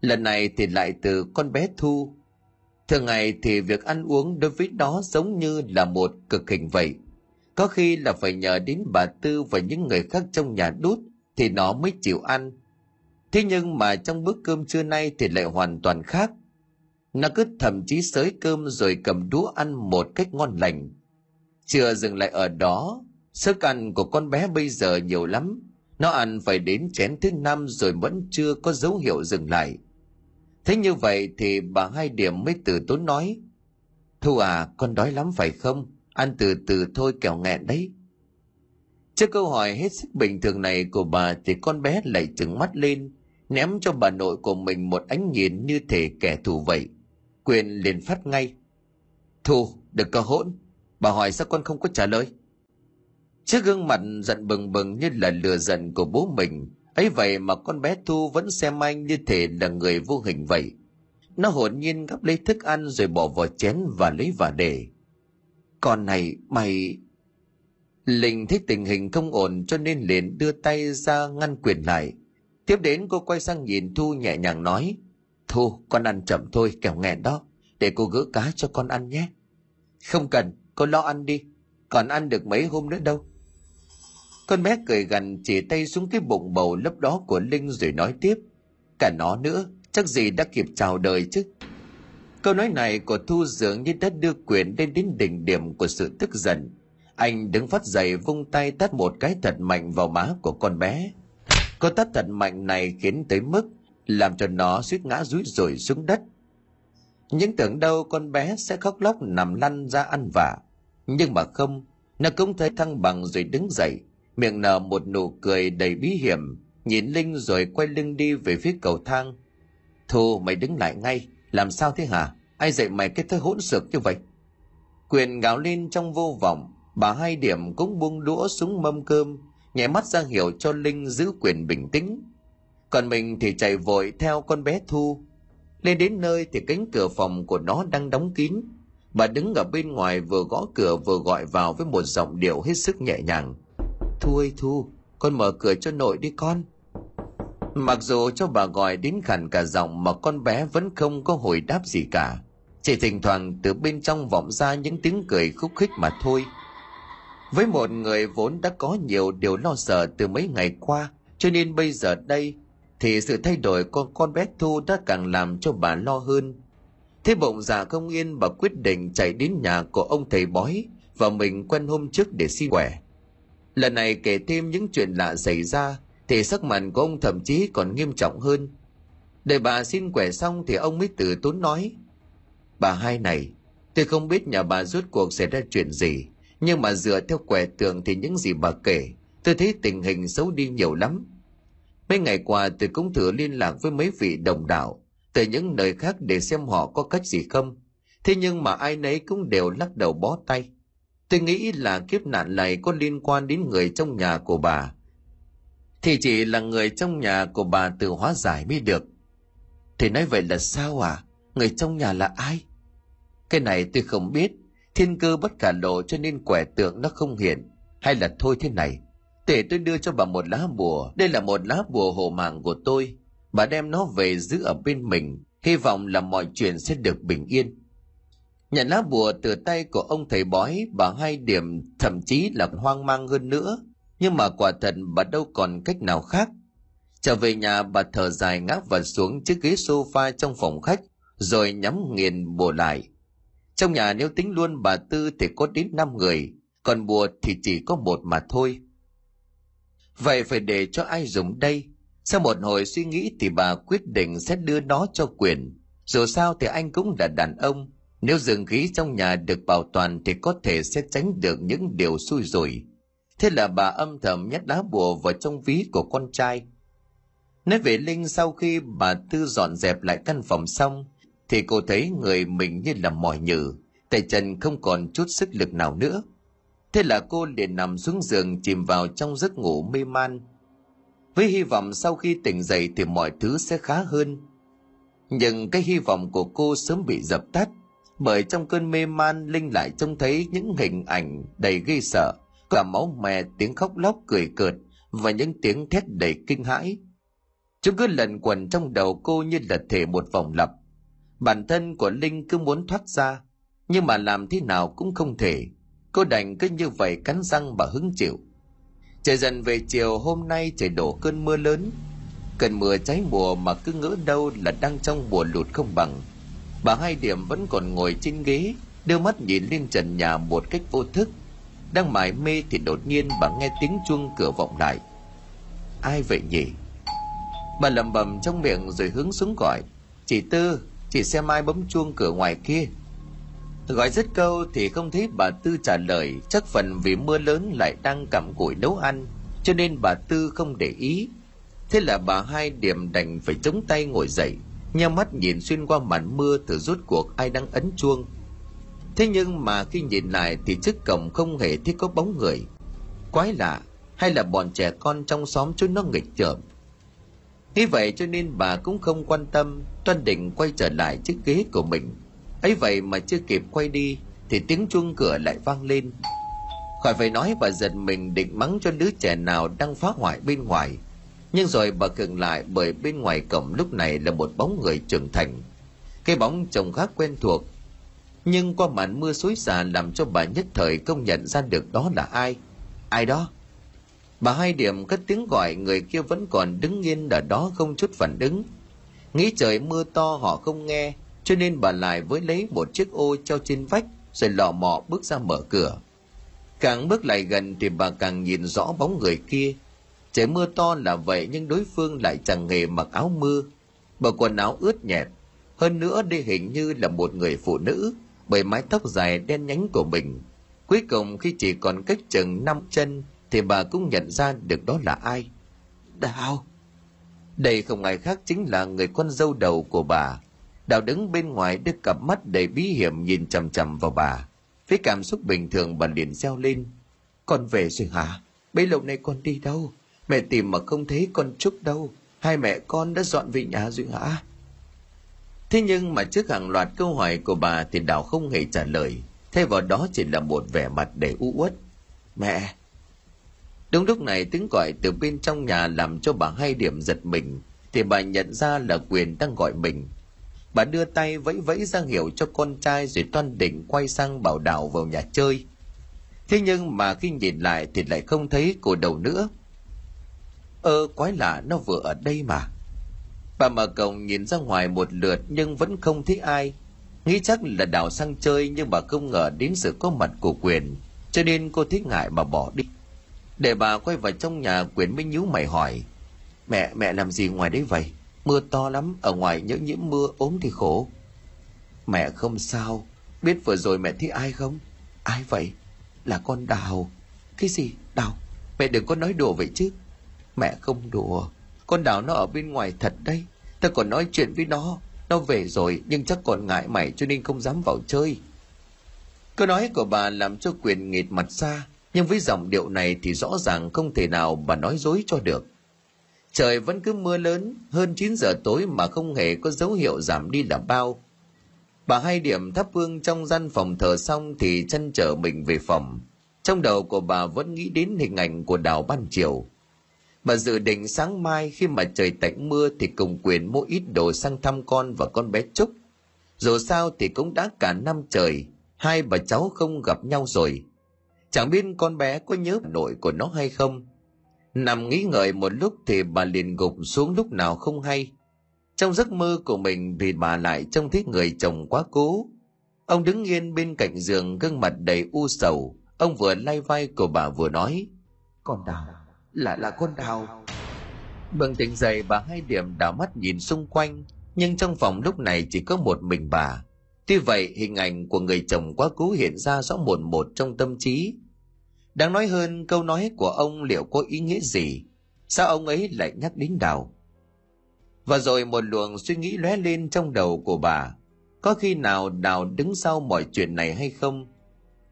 Lần này thì lại từ con bé Thu. Thường ngày thì việc ăn uống đối với nó giống như là một cực hình vậy. Có khi là phải nhờ đến bà Tư và những người khác trong nhà đút thì nó mới chịu ăn. Thế nhưng mà trong bữa cơm trưa nay thì lại hoàn toàn khác. Nó cứ thậm chí sới cơm rồi cầm đũa ăn một cách ngon lành. Chưa dừng lại ở đó, sức ăn của con bé bây giờ nhiều lắm. Nó ăn phải đến chén thứ năm rồi vẫn chưa có dấu hiệu dừng lại. Thế như vậy thì bà hai điểm mới từ tốn nói. Thu à, con đói lắm phải không? Ăn từ từ thôi kẻo nghẹn đấy. Trước câu hỏi hết sức bình thường này của bà thì con bé lại trừng mắt lên, ném cho bà nội của mình một ánh nhìn như thể kẻ thù vậy. Quyền liền phát ngay. Thu, được cơ hỗn. Bà hỏi sao con không có trả lời? Trước gương mặt giận bừng bừng như là lừa giận của bố mình, ấy vậy mà con bé Thu vẫn xem anh như thể là người vô hình vậy. Nó hồn nhiên gắp lấy thức ăn rồi bỏ vào chén và lấy và để. Con này, mày... Linh thấy tình hình không ổn cho nên liền đưa tay ra ngăn quyền lại. Tiếp đến cô quay sang nhìn Thu nhẹ nhàng nói. Thu, con ăn chậm thôi, kẻo nghẹn đó. Để cô gỡ cá cho con ăn nhé. Không cần, con lo ăn đi. Còn ăn được mấy hôm nữa đâu. Con bé cười gần chỉ tay xuống cái bụng bầu lấp đó của Linh rồi nói tiếp. Cả nó nữa, chắc gì đã kịp chào đời chứ. Câu nói này của Thu dường như đã đưa quyền lên đến đỉnh điểm của sự tức giận. Anh đứng phát dậy vung tay tát một cái thật mạnh vào má của con bé. Cô tát thật mạnh này khiến tới mức làm cho nó suýt ngã rúi rồi xuống đất. Những tưởng đâu con bé sẽ khóc lóc nằm lăn ra ăn vạ. Nhưng mà không, nó cũng thấy thăng bằng rồi đứng dậy, miệng nở một nụ cười đầy bí hiểm, nhìn Linh rồi quay lưng đi về phía cầu thang. Thu, mày đứng lại ngay, làm sao thế hả? Ai dạy mày cái thơ hỗn xược như vậy? Quyền gào lên trong vô vọng, bà hai điểm cũng buông đũa xuống mâm cơm, nhẹ mắt ra hiệu cho Linh giữ quyền bình tĩnh. Còn mình thì chạy vội theo con bé Thu. Lên đến nơi thì cánh cửa phòng của nó đang đóng kín. Bà đứng ở bên ngoài vừa gõ cửa vừa gọi vào với một giọng điệu hết sức nhẹ nhàng. Thu ơi Thu, con mở cửa cho nội đi con. Mặc dù cho bà gọi đến khẳng cả giọng mà con bé vẫn không có hồi đáp gì cả. Chỉ thỉnh thoảng từ bên trong vọng ra những tiếng cười khúc khích mà thôi. Với một người vốn đã có nhiều điều lo sợ từ mấy ngày qua, cho nên bây giờ đây, thì sự thay đổi của con bé Thu đã càng làm cho bà lo hơn. Thế bụng già không yên bà quyết định chạy đến nhà của ông thầy bói và mình quen hôm trước để xin quẻ. Lần này kể thêm những chuyện lạ xảy ra thì sắc mặt của ông thậm chí còn nghiêm trọng hơn. Để bà xin quẻ xong thì ông mới từ tốn nói. Bà hai này, tôi không biết nhà bà rốt cuộc xảy ra chuyện gì, nhưng mà dựa theo quẻ tượng thì những gì bà kể, tôi thấy tình hình xấu đi nhiều lắm. Mấy ngày qua tôi cũng thử liên lạc với mấy vị đồng đạo, từ những nơi khác để xem họ có cách gì không. Thế nhưng mà ai nấy cũng đều lắc đầu bó tay. Tôi nghĩ là kiếp nạn này có liên quan đến người trong nhà của bà. Thì chỉ là người trong nhà của bà tự hóa giải mới được. Thì nói vậy là sao à? Người trong nhà là ai? Cái này tôi không biết. Thiên cơ bất khả lộ cho nên quẻ tượng nó không hiện. Hay là thôi thế này để tôi đưa cho bà một lá bùa. Đây là một lá bùa hộ mạng của tôi. Bà đem nó về giữ ở bên mình. Hy vọng là mọi chuyện sẽ được bình yên. Nhận lá bùa từ tay của ông thầy bói, bà hai điểm thậm chí là hoang mang hơn nữa. Nhưng mà quả thật bà đâu còn cách nào khác. Trở về nhà, bà thở dài ngã và xuống chiếc ghế sofa trong phòng khách, rồi nhắm nghiền bùa lại. Trong nhà nếu tính luôn bà tư thì có đến năm người, còn bùa thì chỉ có một mà thôi vậy phải để cho ai dùng đây sau một hồi suy nghĩ thì bà quyết định sẽ đưa nó cho quyền dù sao thì anh cũng là đàn ông nếu dường khí trong nhà được bảo toàn thì có thể sẽ tránh được những điều xui rủi. Thế là bà âm thầm nhét lá bùa vào trong ví của con trai. Nói về Linh sau khi bà Tư dọn dẹp lại căn phòng xong, thì cô thấy người mình như là mỏi nhừ, tay chân không còn chút sức lực nào nữa. Thế là cô liền nằm xuống giường chìm vào trong giấc ngủ mê man. Với hy vọng sau khi tỉnh dậy thì mọi thứ sẽ khá hơn. Nhưng cái hy vọng của cô sớm bị dập tắt, bởi trong cơn mê man, linh lại trông thấy những hình ảnh đầy ghê sợ cả máu mè tiếng khóc lóc, cười cợt và những tiếng thét đầy kinh hãi chúng cứ lần quẩn trong đầu cô như là thể một vòng lặp bản thân của linh cứ muốn thoát ra, nhưng mà làm thế nào cũng không thể cô đành cứ như vậy cắn răng và hứng chịu. Trời dần về chiều, hôm nay trời đổ cơn mưa lớn. Cơn mưa cháy mùa mà cứ ngỡ đâu là đang trong mùa lụt không bằng. Bà hai điểm vẫn còn ngồi trên ghế, đưa mắt nhìn lên trần nhà một cách vô thức. Đang mải mê thì đột nhiên bà nghe tiếng chuông cửa vọng lại. Ai vậy nhỉ? Bà lầm bầm trong miệng rồi hướng xuống gọi. Chị tư, chị xem ai bấm chuông cửa ngoài kia gọi rất câu thì không thấy bà tư trả lời. Chắc phần vì mưa lớn lại đang cặm cụi nấu ăn, cho nên bà tư không để ý. Thế là bà hai điểm đành phải chống tay ngồi dậy, nheo mắt nhìn xuyên qua màn mưa thử rút cuộc ai đang ấn chuông. Thế nhưng mà khi nhìn lại thì trước cổng không hề thấy có bóng người. Quái lạ, hay là bọn trẻ con trong xóm chúng nó nghịch trộm nghĩ vậy cho nên bà cũng không quan tâm, toan định quay trở lại chiếc ghế của mình ấy vậy mà chưa kịp quay đi, thì tiếng chuông cửa lại vang lên. Khỏi phải nói bà giật mình định mắng cho đứa trẻ nào đang phá hoại bên ngoài. Nhưng rồi bà cường lại bởi bên ngoài cổng lúc này là một bóng người trưởng thành. Cái bóng trông khá quen thuộc. Nhưng qua màn mưa xối xả làm cho bà nhất thời không nhận ra được đó là ai. Ai đó? Bà hai điểm cất tiếng gọi người kia vẫn còn đứng yên ở đó không chút phản ứng. Nghĩ trời mưa to họ không nghe cho nên bà lại với lấy một chiếc ô treo trên vách rồi lò mò bước ra mở cửa càng bước lại gần thì bà càng nhìn rõ bóng người kia Trời mưa to là vậy nhưng đối phương lại chẳng hề mặc áo mưa. Bộ quần áo ướt nhẹp. Hơn nữa đây hình như là một người phụ nữ bởi mái tóc dài đen nhánh của mình. Cuối cùng khi chỉ còn cách chừng năm chân thì bà cũng nhận ra được đó là ai. Đào! Đây không ai khác chính là người con dâu đầu của bà. Đào đứng bên ngoài đưa cặp mắt đầy bí hiểm nhìn chằm chằm vào bà. Với cảm xúc bình thường bà liền reo lên. Con về rồi hả? Bấy lâu nay con đi đâu? Mẹ tìm mà không thấy con Trúc đâu. Hai mẹ con đã dọn về nhà rồi hả? Thế nhưng mà trước hàng loạt câu hỏi của bà thì Đào không hề trả lời. Thay vào đó chỉ là một vẻ mặt đầy u uất. Mẹ! Đúng lúc này tiếng gọi từ bên trong nhà làm cho bà hai điểm giật mình. Thì bà nhận ra là Quyền đang gọi mình. Bà đưa tay vẫy vẫy ra hiệu cho con trai rồi toan định quay sang bảo Đào vào nhà chơi. Thế nhưng mà khi nhìn lại thì lại không thấy cô đầu nữa. Ơ quái lạ nó vừa ở đây mà. Bà mở cổng nhìn ra ngoài một lượt nhưng vẫn không thấy ai. Nghĩ chắc là đào sang chơi nhưng bà không ngờ đến sự có mặt của quyền. Cho nên cô thích ngại mà bỏ đi. Để bà quay vào trong nhà quyền mới nhíu mày hỏi. Mẹ, mẹ làm gì ngoài đấy vậy? Mưa to lắm, ở ngoài nhỡ nhiễm mưa ốm thì khổ. Mẹ không sao, biết vừa rồi mẹ thấy ai không? Ai vậy? Là con Đào. Cái gì? Đào? Mẹ đừng có nói đùa vậy chứ. Mẹ không đùa. Con đào nó ở bên ngoài thật đấy. Ta còn nói chuyện với nó. Nó về rồi nhưng chắc còn ngại mày cho nên không dám vào chơi. Câu nói của bà làm cho quyền nghịt mặt xa. Nhưng với giọng điệu này thì rõ ràng không thể nào bà nói dối cho được. Trời vẫn cứ mưa lớn, hơn 9 giờ tối mà không hề có dấu hiệu giảm đi là bao. Bà hai điểm thắp hương trong gian phòng thờ xong thì chân trở mình về phòng. trong đầu của bà vẫn nghĩ đến hình ảnh của đào ban chiều bà dự định sáng mai khi mà trời tạnh mưa thì cùng quyền mua ít đồ sang thăm con và con bé trúc dù sao thì cũng đã cả năm trời hai bà cháu không gặp nhau rồi chẳng biết con bé có nhớ nội của nó hay không nằm nghĩ ngợi một lúc thì bà liền gục xuống lúc nào không hay. Trong giấc mơ của mình vì bà lại trông thấy người chồng quá cố. Ông đứng yên bên cạnh giường gương mặt đầy u sầu. Ông vừa lay vai của bà vừa nói con đào là là con đào. Bừng tỉnh dậy bà hai điểm đảo mắt nhìn xung quanh. Nhưng trong phòng lúc này chỉ có một mình bà. Tuy vậy hình ảnh của người chồng quá cố hiện ra rõ một một trong tâm trí đáng nói hơn câu nói của ông liệu có ý nghĩa gì? Sao ông ấy lại nhắc đến đào? Và rồi một luồng suy nghĩ lóe lên trong đầu của bà. Có khi nào đào đứng sau mọi chuyện này hay không?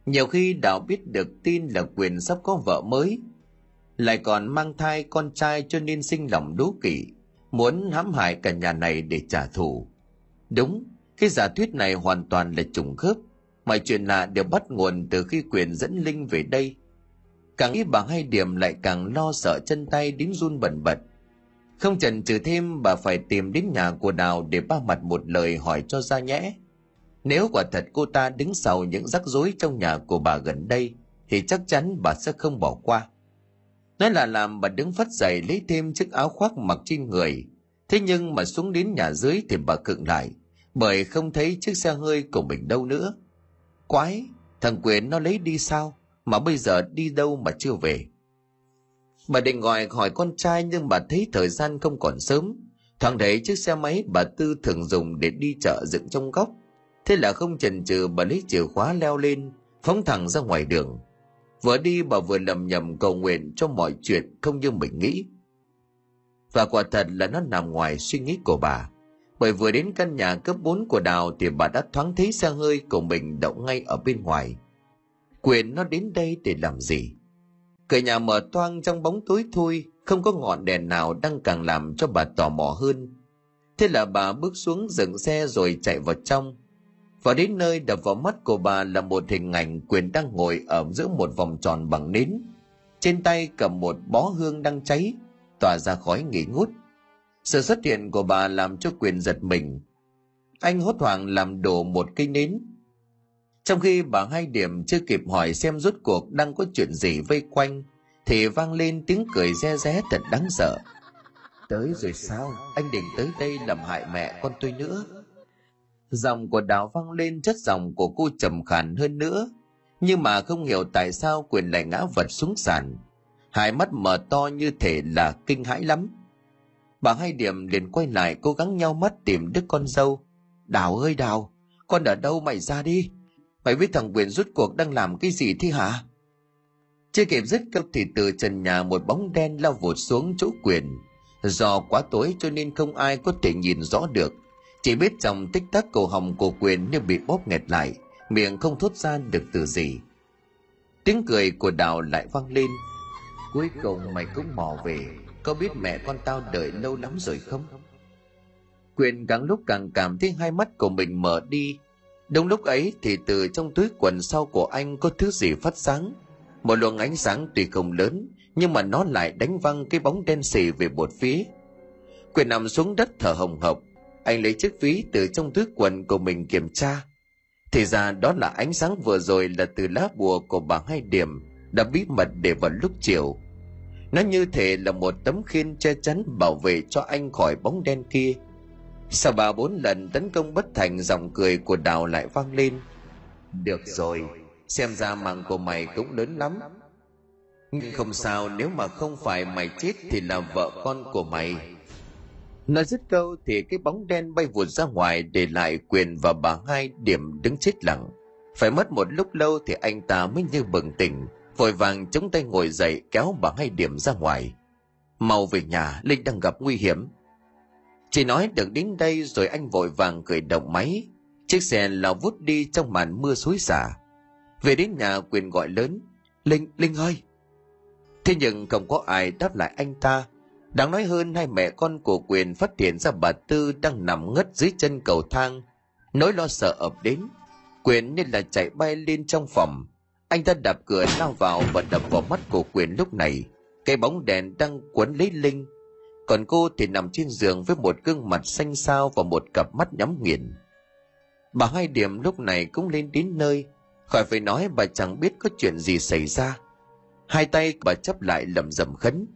Nhiều khi đào biết được tin là quyền sắp có vợ mới. Lại còn mang thai con trai cho nên sinh lòng đố kỵ, muốn hãm hại cả nhà này để trả thù. Đúng, cái giả thuyết này hoàn toàn là trùng khớp. Mọi chuyện lạ đều bắt nguồn từ khi quyền dẫn linh về đây càng nghĩ bà hai điểm lại càng lo sợ chân tay đến run bẩn bật. Không chần chừ thêm, bà phải tìm đến nhà của đào để ba mặt một lời hỏi cho ra nhẽ. Nếu quả thật cô ta đứng sau những rắc rối trong nhà của bà gần đây, thì chắc chắn bà sẽ không bỏ qua. Nói là làm, bà đứng phát dậy lấy thêm chiếc áo khoác mặc trên người. Thế nhưng mà xuống đến nhà dưới thì bà cựng lại, bởi không thấy chiếc xe hơi của mình đâu nữa. Quái, thằng quyền nó lấy đi sao? Mà bây giờ đi đâu mà chưa về. Bà định gọi hỏi con trai nhưng bà thấy thời gian không còn sớm. Thoáng thấy chiếc xe máy bà tư thường dùng để đi chợ dựng trong góc. Thế là không chần chừ bà lấy chìa khóa leo lên, phóng thẳng ra ngoài đường. Vừa đi bà vừa lầm nhầm cầu nguyện cho mọi chuyện không như mình nghĩ. Và quả thật là nó nằm ngoài suy nghĩ của bà. Bởi vừa đến căn nhà cấp 4 của đào thì bà đã thoáng thấy xe hơi của mình đậu ngay ở bên ngoài quyền nó đến đây để làm gì? Cửa nhà mở toang trong bóng tối thui không có ngọn đèn nào đang càng làm cho bà tò mò hơn. Thế là bà bước xuống dừng xe rồi chạy vào trong. Và đến nơi đập vào mắt của bà là một hình ảnh quyền đang ngồi ở giữa một vòng tròn bằng nến. Trên tay cầm một bó hương đang cháy, tỏa ra khói nghỉ ngút. Sự xuất hiện của bà làm cho quyền giật mình. Anh hốt hoảng làm đổ một cây nến trong khi bà hai điểm chưa kịp hỏi xem rốt cuộc đang có chuyện gì vây quanh thì vang lên tiếng cười re ré thật đáng sợ tới rồi sao anh định tới đây làm hại mẹ con tôi nữa Giọng của đào vang lên chất giọng của cô trầm khàn hơn nữa. Nhưng mà không hiểu tại sao quyền lại ngã vật xuống sàn. Hai mắt mở to như thể là kinh hãi lắm. Bà hai điểm liền quay lại cố gắng nhau mắt tìm đứa con dâu. Đào ơi đào, con ở đâu mày ra đi. Mày với thằng Quyền rút cuộc đang làm cái gì thế hả? Chưa kịp dứt câu thì từ trần nhà một bóng đen lao vụt xuống chỗ Quyền. Do quá tối cho nên không ai có thể nhìn rõ được. Chỉ biết trong tích tắc cổ họng của quyền như bị bóp nghẹt lại, miệng không thốt ra được từ gì. Tiếng cười của đào lại vang lên. Cuối cùng mày cũng mò về. Có biết mẹ con tao đợi lâu lắm rồi không? Quyền càng lúc càng cảm thấy hai mắt của mình mở đi đúng lúc ấy thì từ trong túi quần sau của anh có thứ gì phát sáng. Một luồng ánh sáng tuy không lớn, nhưng mà nó lại đánh văng cái bóng đen xì về một phía quyền nằm xuống đất thở hồng hộc. Anh lấy chiếc ví từ trong túi quần của mình kiểm tra. Thì ra đó là ánh sáng vừa rồi là từ lá bùa của bà hai điểm, đã bí mật để vào lúc chiều. Nó như thể là một tấm khiên che chắn bảo vệ cho anh khỏi bóng đen kia sau ba bốn lần tấn công bất thành giọng cười của đào lại vang lên được rồi xem ra mạng của mày cũng lớn lắm nhưng không sao nếu mà không phải mày chết thì là vợ con của mày Nói dứt câu thì cái bóng đen bay vụt ra ngoài để lại quyền và bà hai điểm đứng chết lặng. Phải mất một lúc lâu thì anh ta mới như bừng tỉnh, vội vàng chống tay ngồi dậy kéo bà hai điểm ra ngoài. Mau về nhà, Linh đang gặp nguy hiểm. Chỉ nói được đến đây rồi anh vội vàng khởi động máy. Chiếc xe lao vút đi trong màn mưa xối xả. Về đến nhà quyền gọi lớn. Linh, Linh ơi! Thế nhưng không có ai đáp lại anh ta Đáng nói hơn hai mẹ con của Quyền phát hiện ra bà Tư đang nằm ngất dưới chân cầu thang. Nỗi lo sợ ập đến. Quyền nên là chạy bay lên trong phòng. Anh ta đạp cửa lao vào và đập vào mắt của Quyền lúc này. Cái bóng đèn đang quấn lấy Linh. Còn cô thì nằm trên giường với một gương mặt xanh xao và một cặp mắt nhắm nghiền. Bà hai điểm lúc này cũng lên đến nơi. Khỏi phải nói bà chẳng biết có chuyện gì xảy ra. Hai tay bà chấp lại lầm rầm khấn.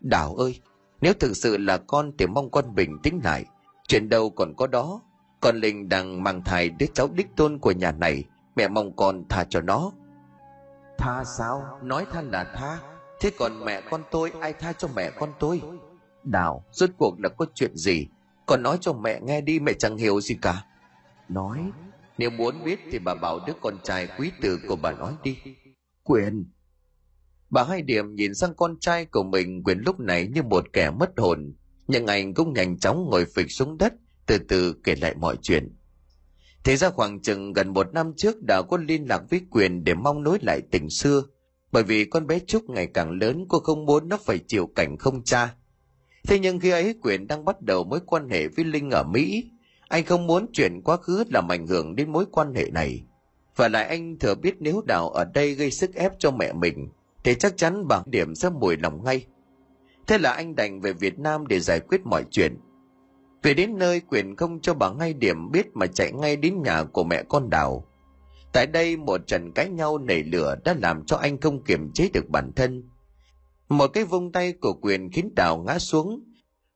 đảo ơi, nếu thực sự là con thì mong con bình tĩnh lại. Chuyện đâu còn có đó. Con Linh đang mang thai đứa cháu đích tôn của nhà này. Mẹ mong con tha cho nó. Tha sao? Nói tha là tha. Thế còn mẹ con tôi ai tha cho mẹ con tôi? Đào, rốt cuộc là có chuyện gì? Con nói cho mẹ nghe đi mẹ chẳng hiểu gì cả. Nói, nếu muốn biết thì bà bảo đứa con trai quý tử của bà nói đi. Quyền. Bà hai điểm nhìn sang con trai của mình Quyền lúc này như một kẻ mất hồn. Nhưng anh cũng nhanh chóng ngồi phịch xuống đất, từ từ kể lại mọi chuyện. Thế ra khoảng chừng gần một năm trước đã có liên lạc với Quyền để mong nối lại tình xưa. Bởi vì con bé Trúc ngày càng lớn cô không muốn nó phải chịu cảnh không cha. Thế nhưng khi ấy Quyền đang bắt đầu mối quan hệ với Linh ở Mỹ, anh không muốn chuyện quá khứ làm ảnh hưởng đến mối quan hệ này. Và lại anh thừa biết nếu Đào ở đây gây sức ép cho mẹ mình, thì chắc chắn bà điểm sẽ mùi lòng ngay. Thế là anh đành về Việt Nam để giải quyết mọi chuyện. Về đến nơi quyền không cho bà ngay điểm biết mà chạy ngay đến nhà của mẹ con Đào. Tại đây một trận cãi nhau nảy lửa đã làm cho anh không kiềm chế được bản thân. Một cái vung tay của quyền khiến Đào ngã xuống,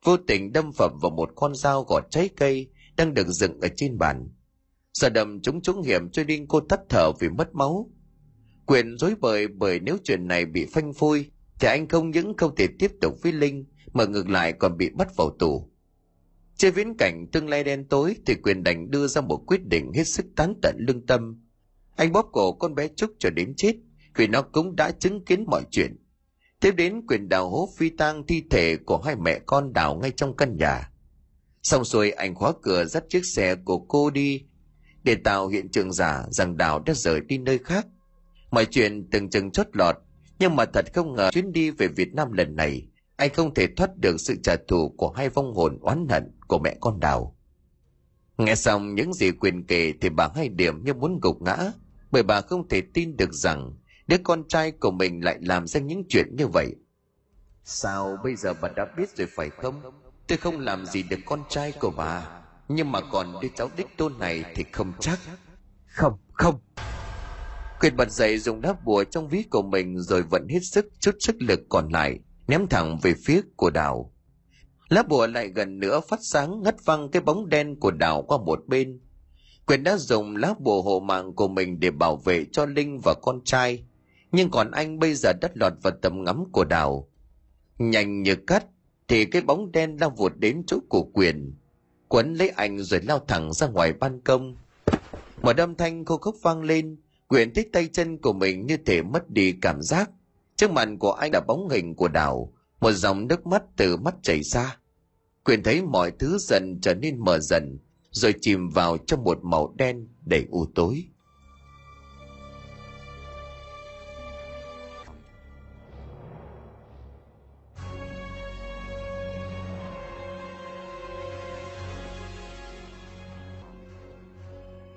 vô tình đâm phẩm vào một con dao gọt trái cây đang được dựng ở trên bàn. Sợ đầm chúng trúng hiểm cho nên cô tắt thở vì mất máu. Quyền dối bời bởi nếu chuyện này bị phanh phui thì anh không những không thể tiếp tục với Linh mà ngược lại còn bị bắt vào tù. Trên viễn cảnh tương lai đen tối thì quyền đành đưa ra một quyết định hết sức tán tận lương tâm. Anh bóp cổ con bé Trúc cho đến chết vì nó cũng đã chứng kiến mọi chuyện. Tiếp đến quyền đào hố phi tang thi thể của hai mẹ con đào ngay trong căn nhà. Xong xuôi, anh khóa cửa dắt chiếc xe của cô đi, để tạo hiện trường giả rằng đào đã rời đi nơi khác. Mọi chuyện từng chừng chót lọt, nhưng mà thật không ngờ chuyến đi về Việt Nam lần này, anh không thể thoát được sự trả thù của hai vong hồn oán hận của mẹ con đào. Nghe xong những gì quyền kể thì bà hai điểm như muốn gục ngã, bởi bà không thể tin được rằng đứa con trai của mình lại làm ra những chuyện như vậy. Sao bây giờ bà đã biết rồi phải không? Tôi không làm gì được con trai của bà. Nhưng mà còn đứa cháu đích tôn này thì không chắc. Không, không. Quyền bật dậy dùng đá bùa trong ví của mình Rồi vẫn hết sức chút sức lực còn lại Ném thẳng về phía của đào. Lá bùa lại gần nữa phát sáng ngất văng cái bóng đen của đào qua một bên. Quyền đã dùng lá bùa hộ mạng của mình để bảo vệ cho Linh và con trai nhưng còn anh bây giờ đất lọt vào tầm ngắm của đào Nhanh như cắt, thì cái bóng đen lao vụt đến chỗ của quyền. Quấn lấy anh rồi lao thẳng ra ngoài ban công. Một âm thanh khô khốc vang lên. Quyền thích tay chân của mình như thể mất đi cảm giác. Trước mặt của anh là bóng hình của đảo. Một dòng nước mắt từ mắt chảy ra. Quyền thấy mọi thứ dần trở nên mờ dần, rồi chìm vào trong một màu đen đầy u tối.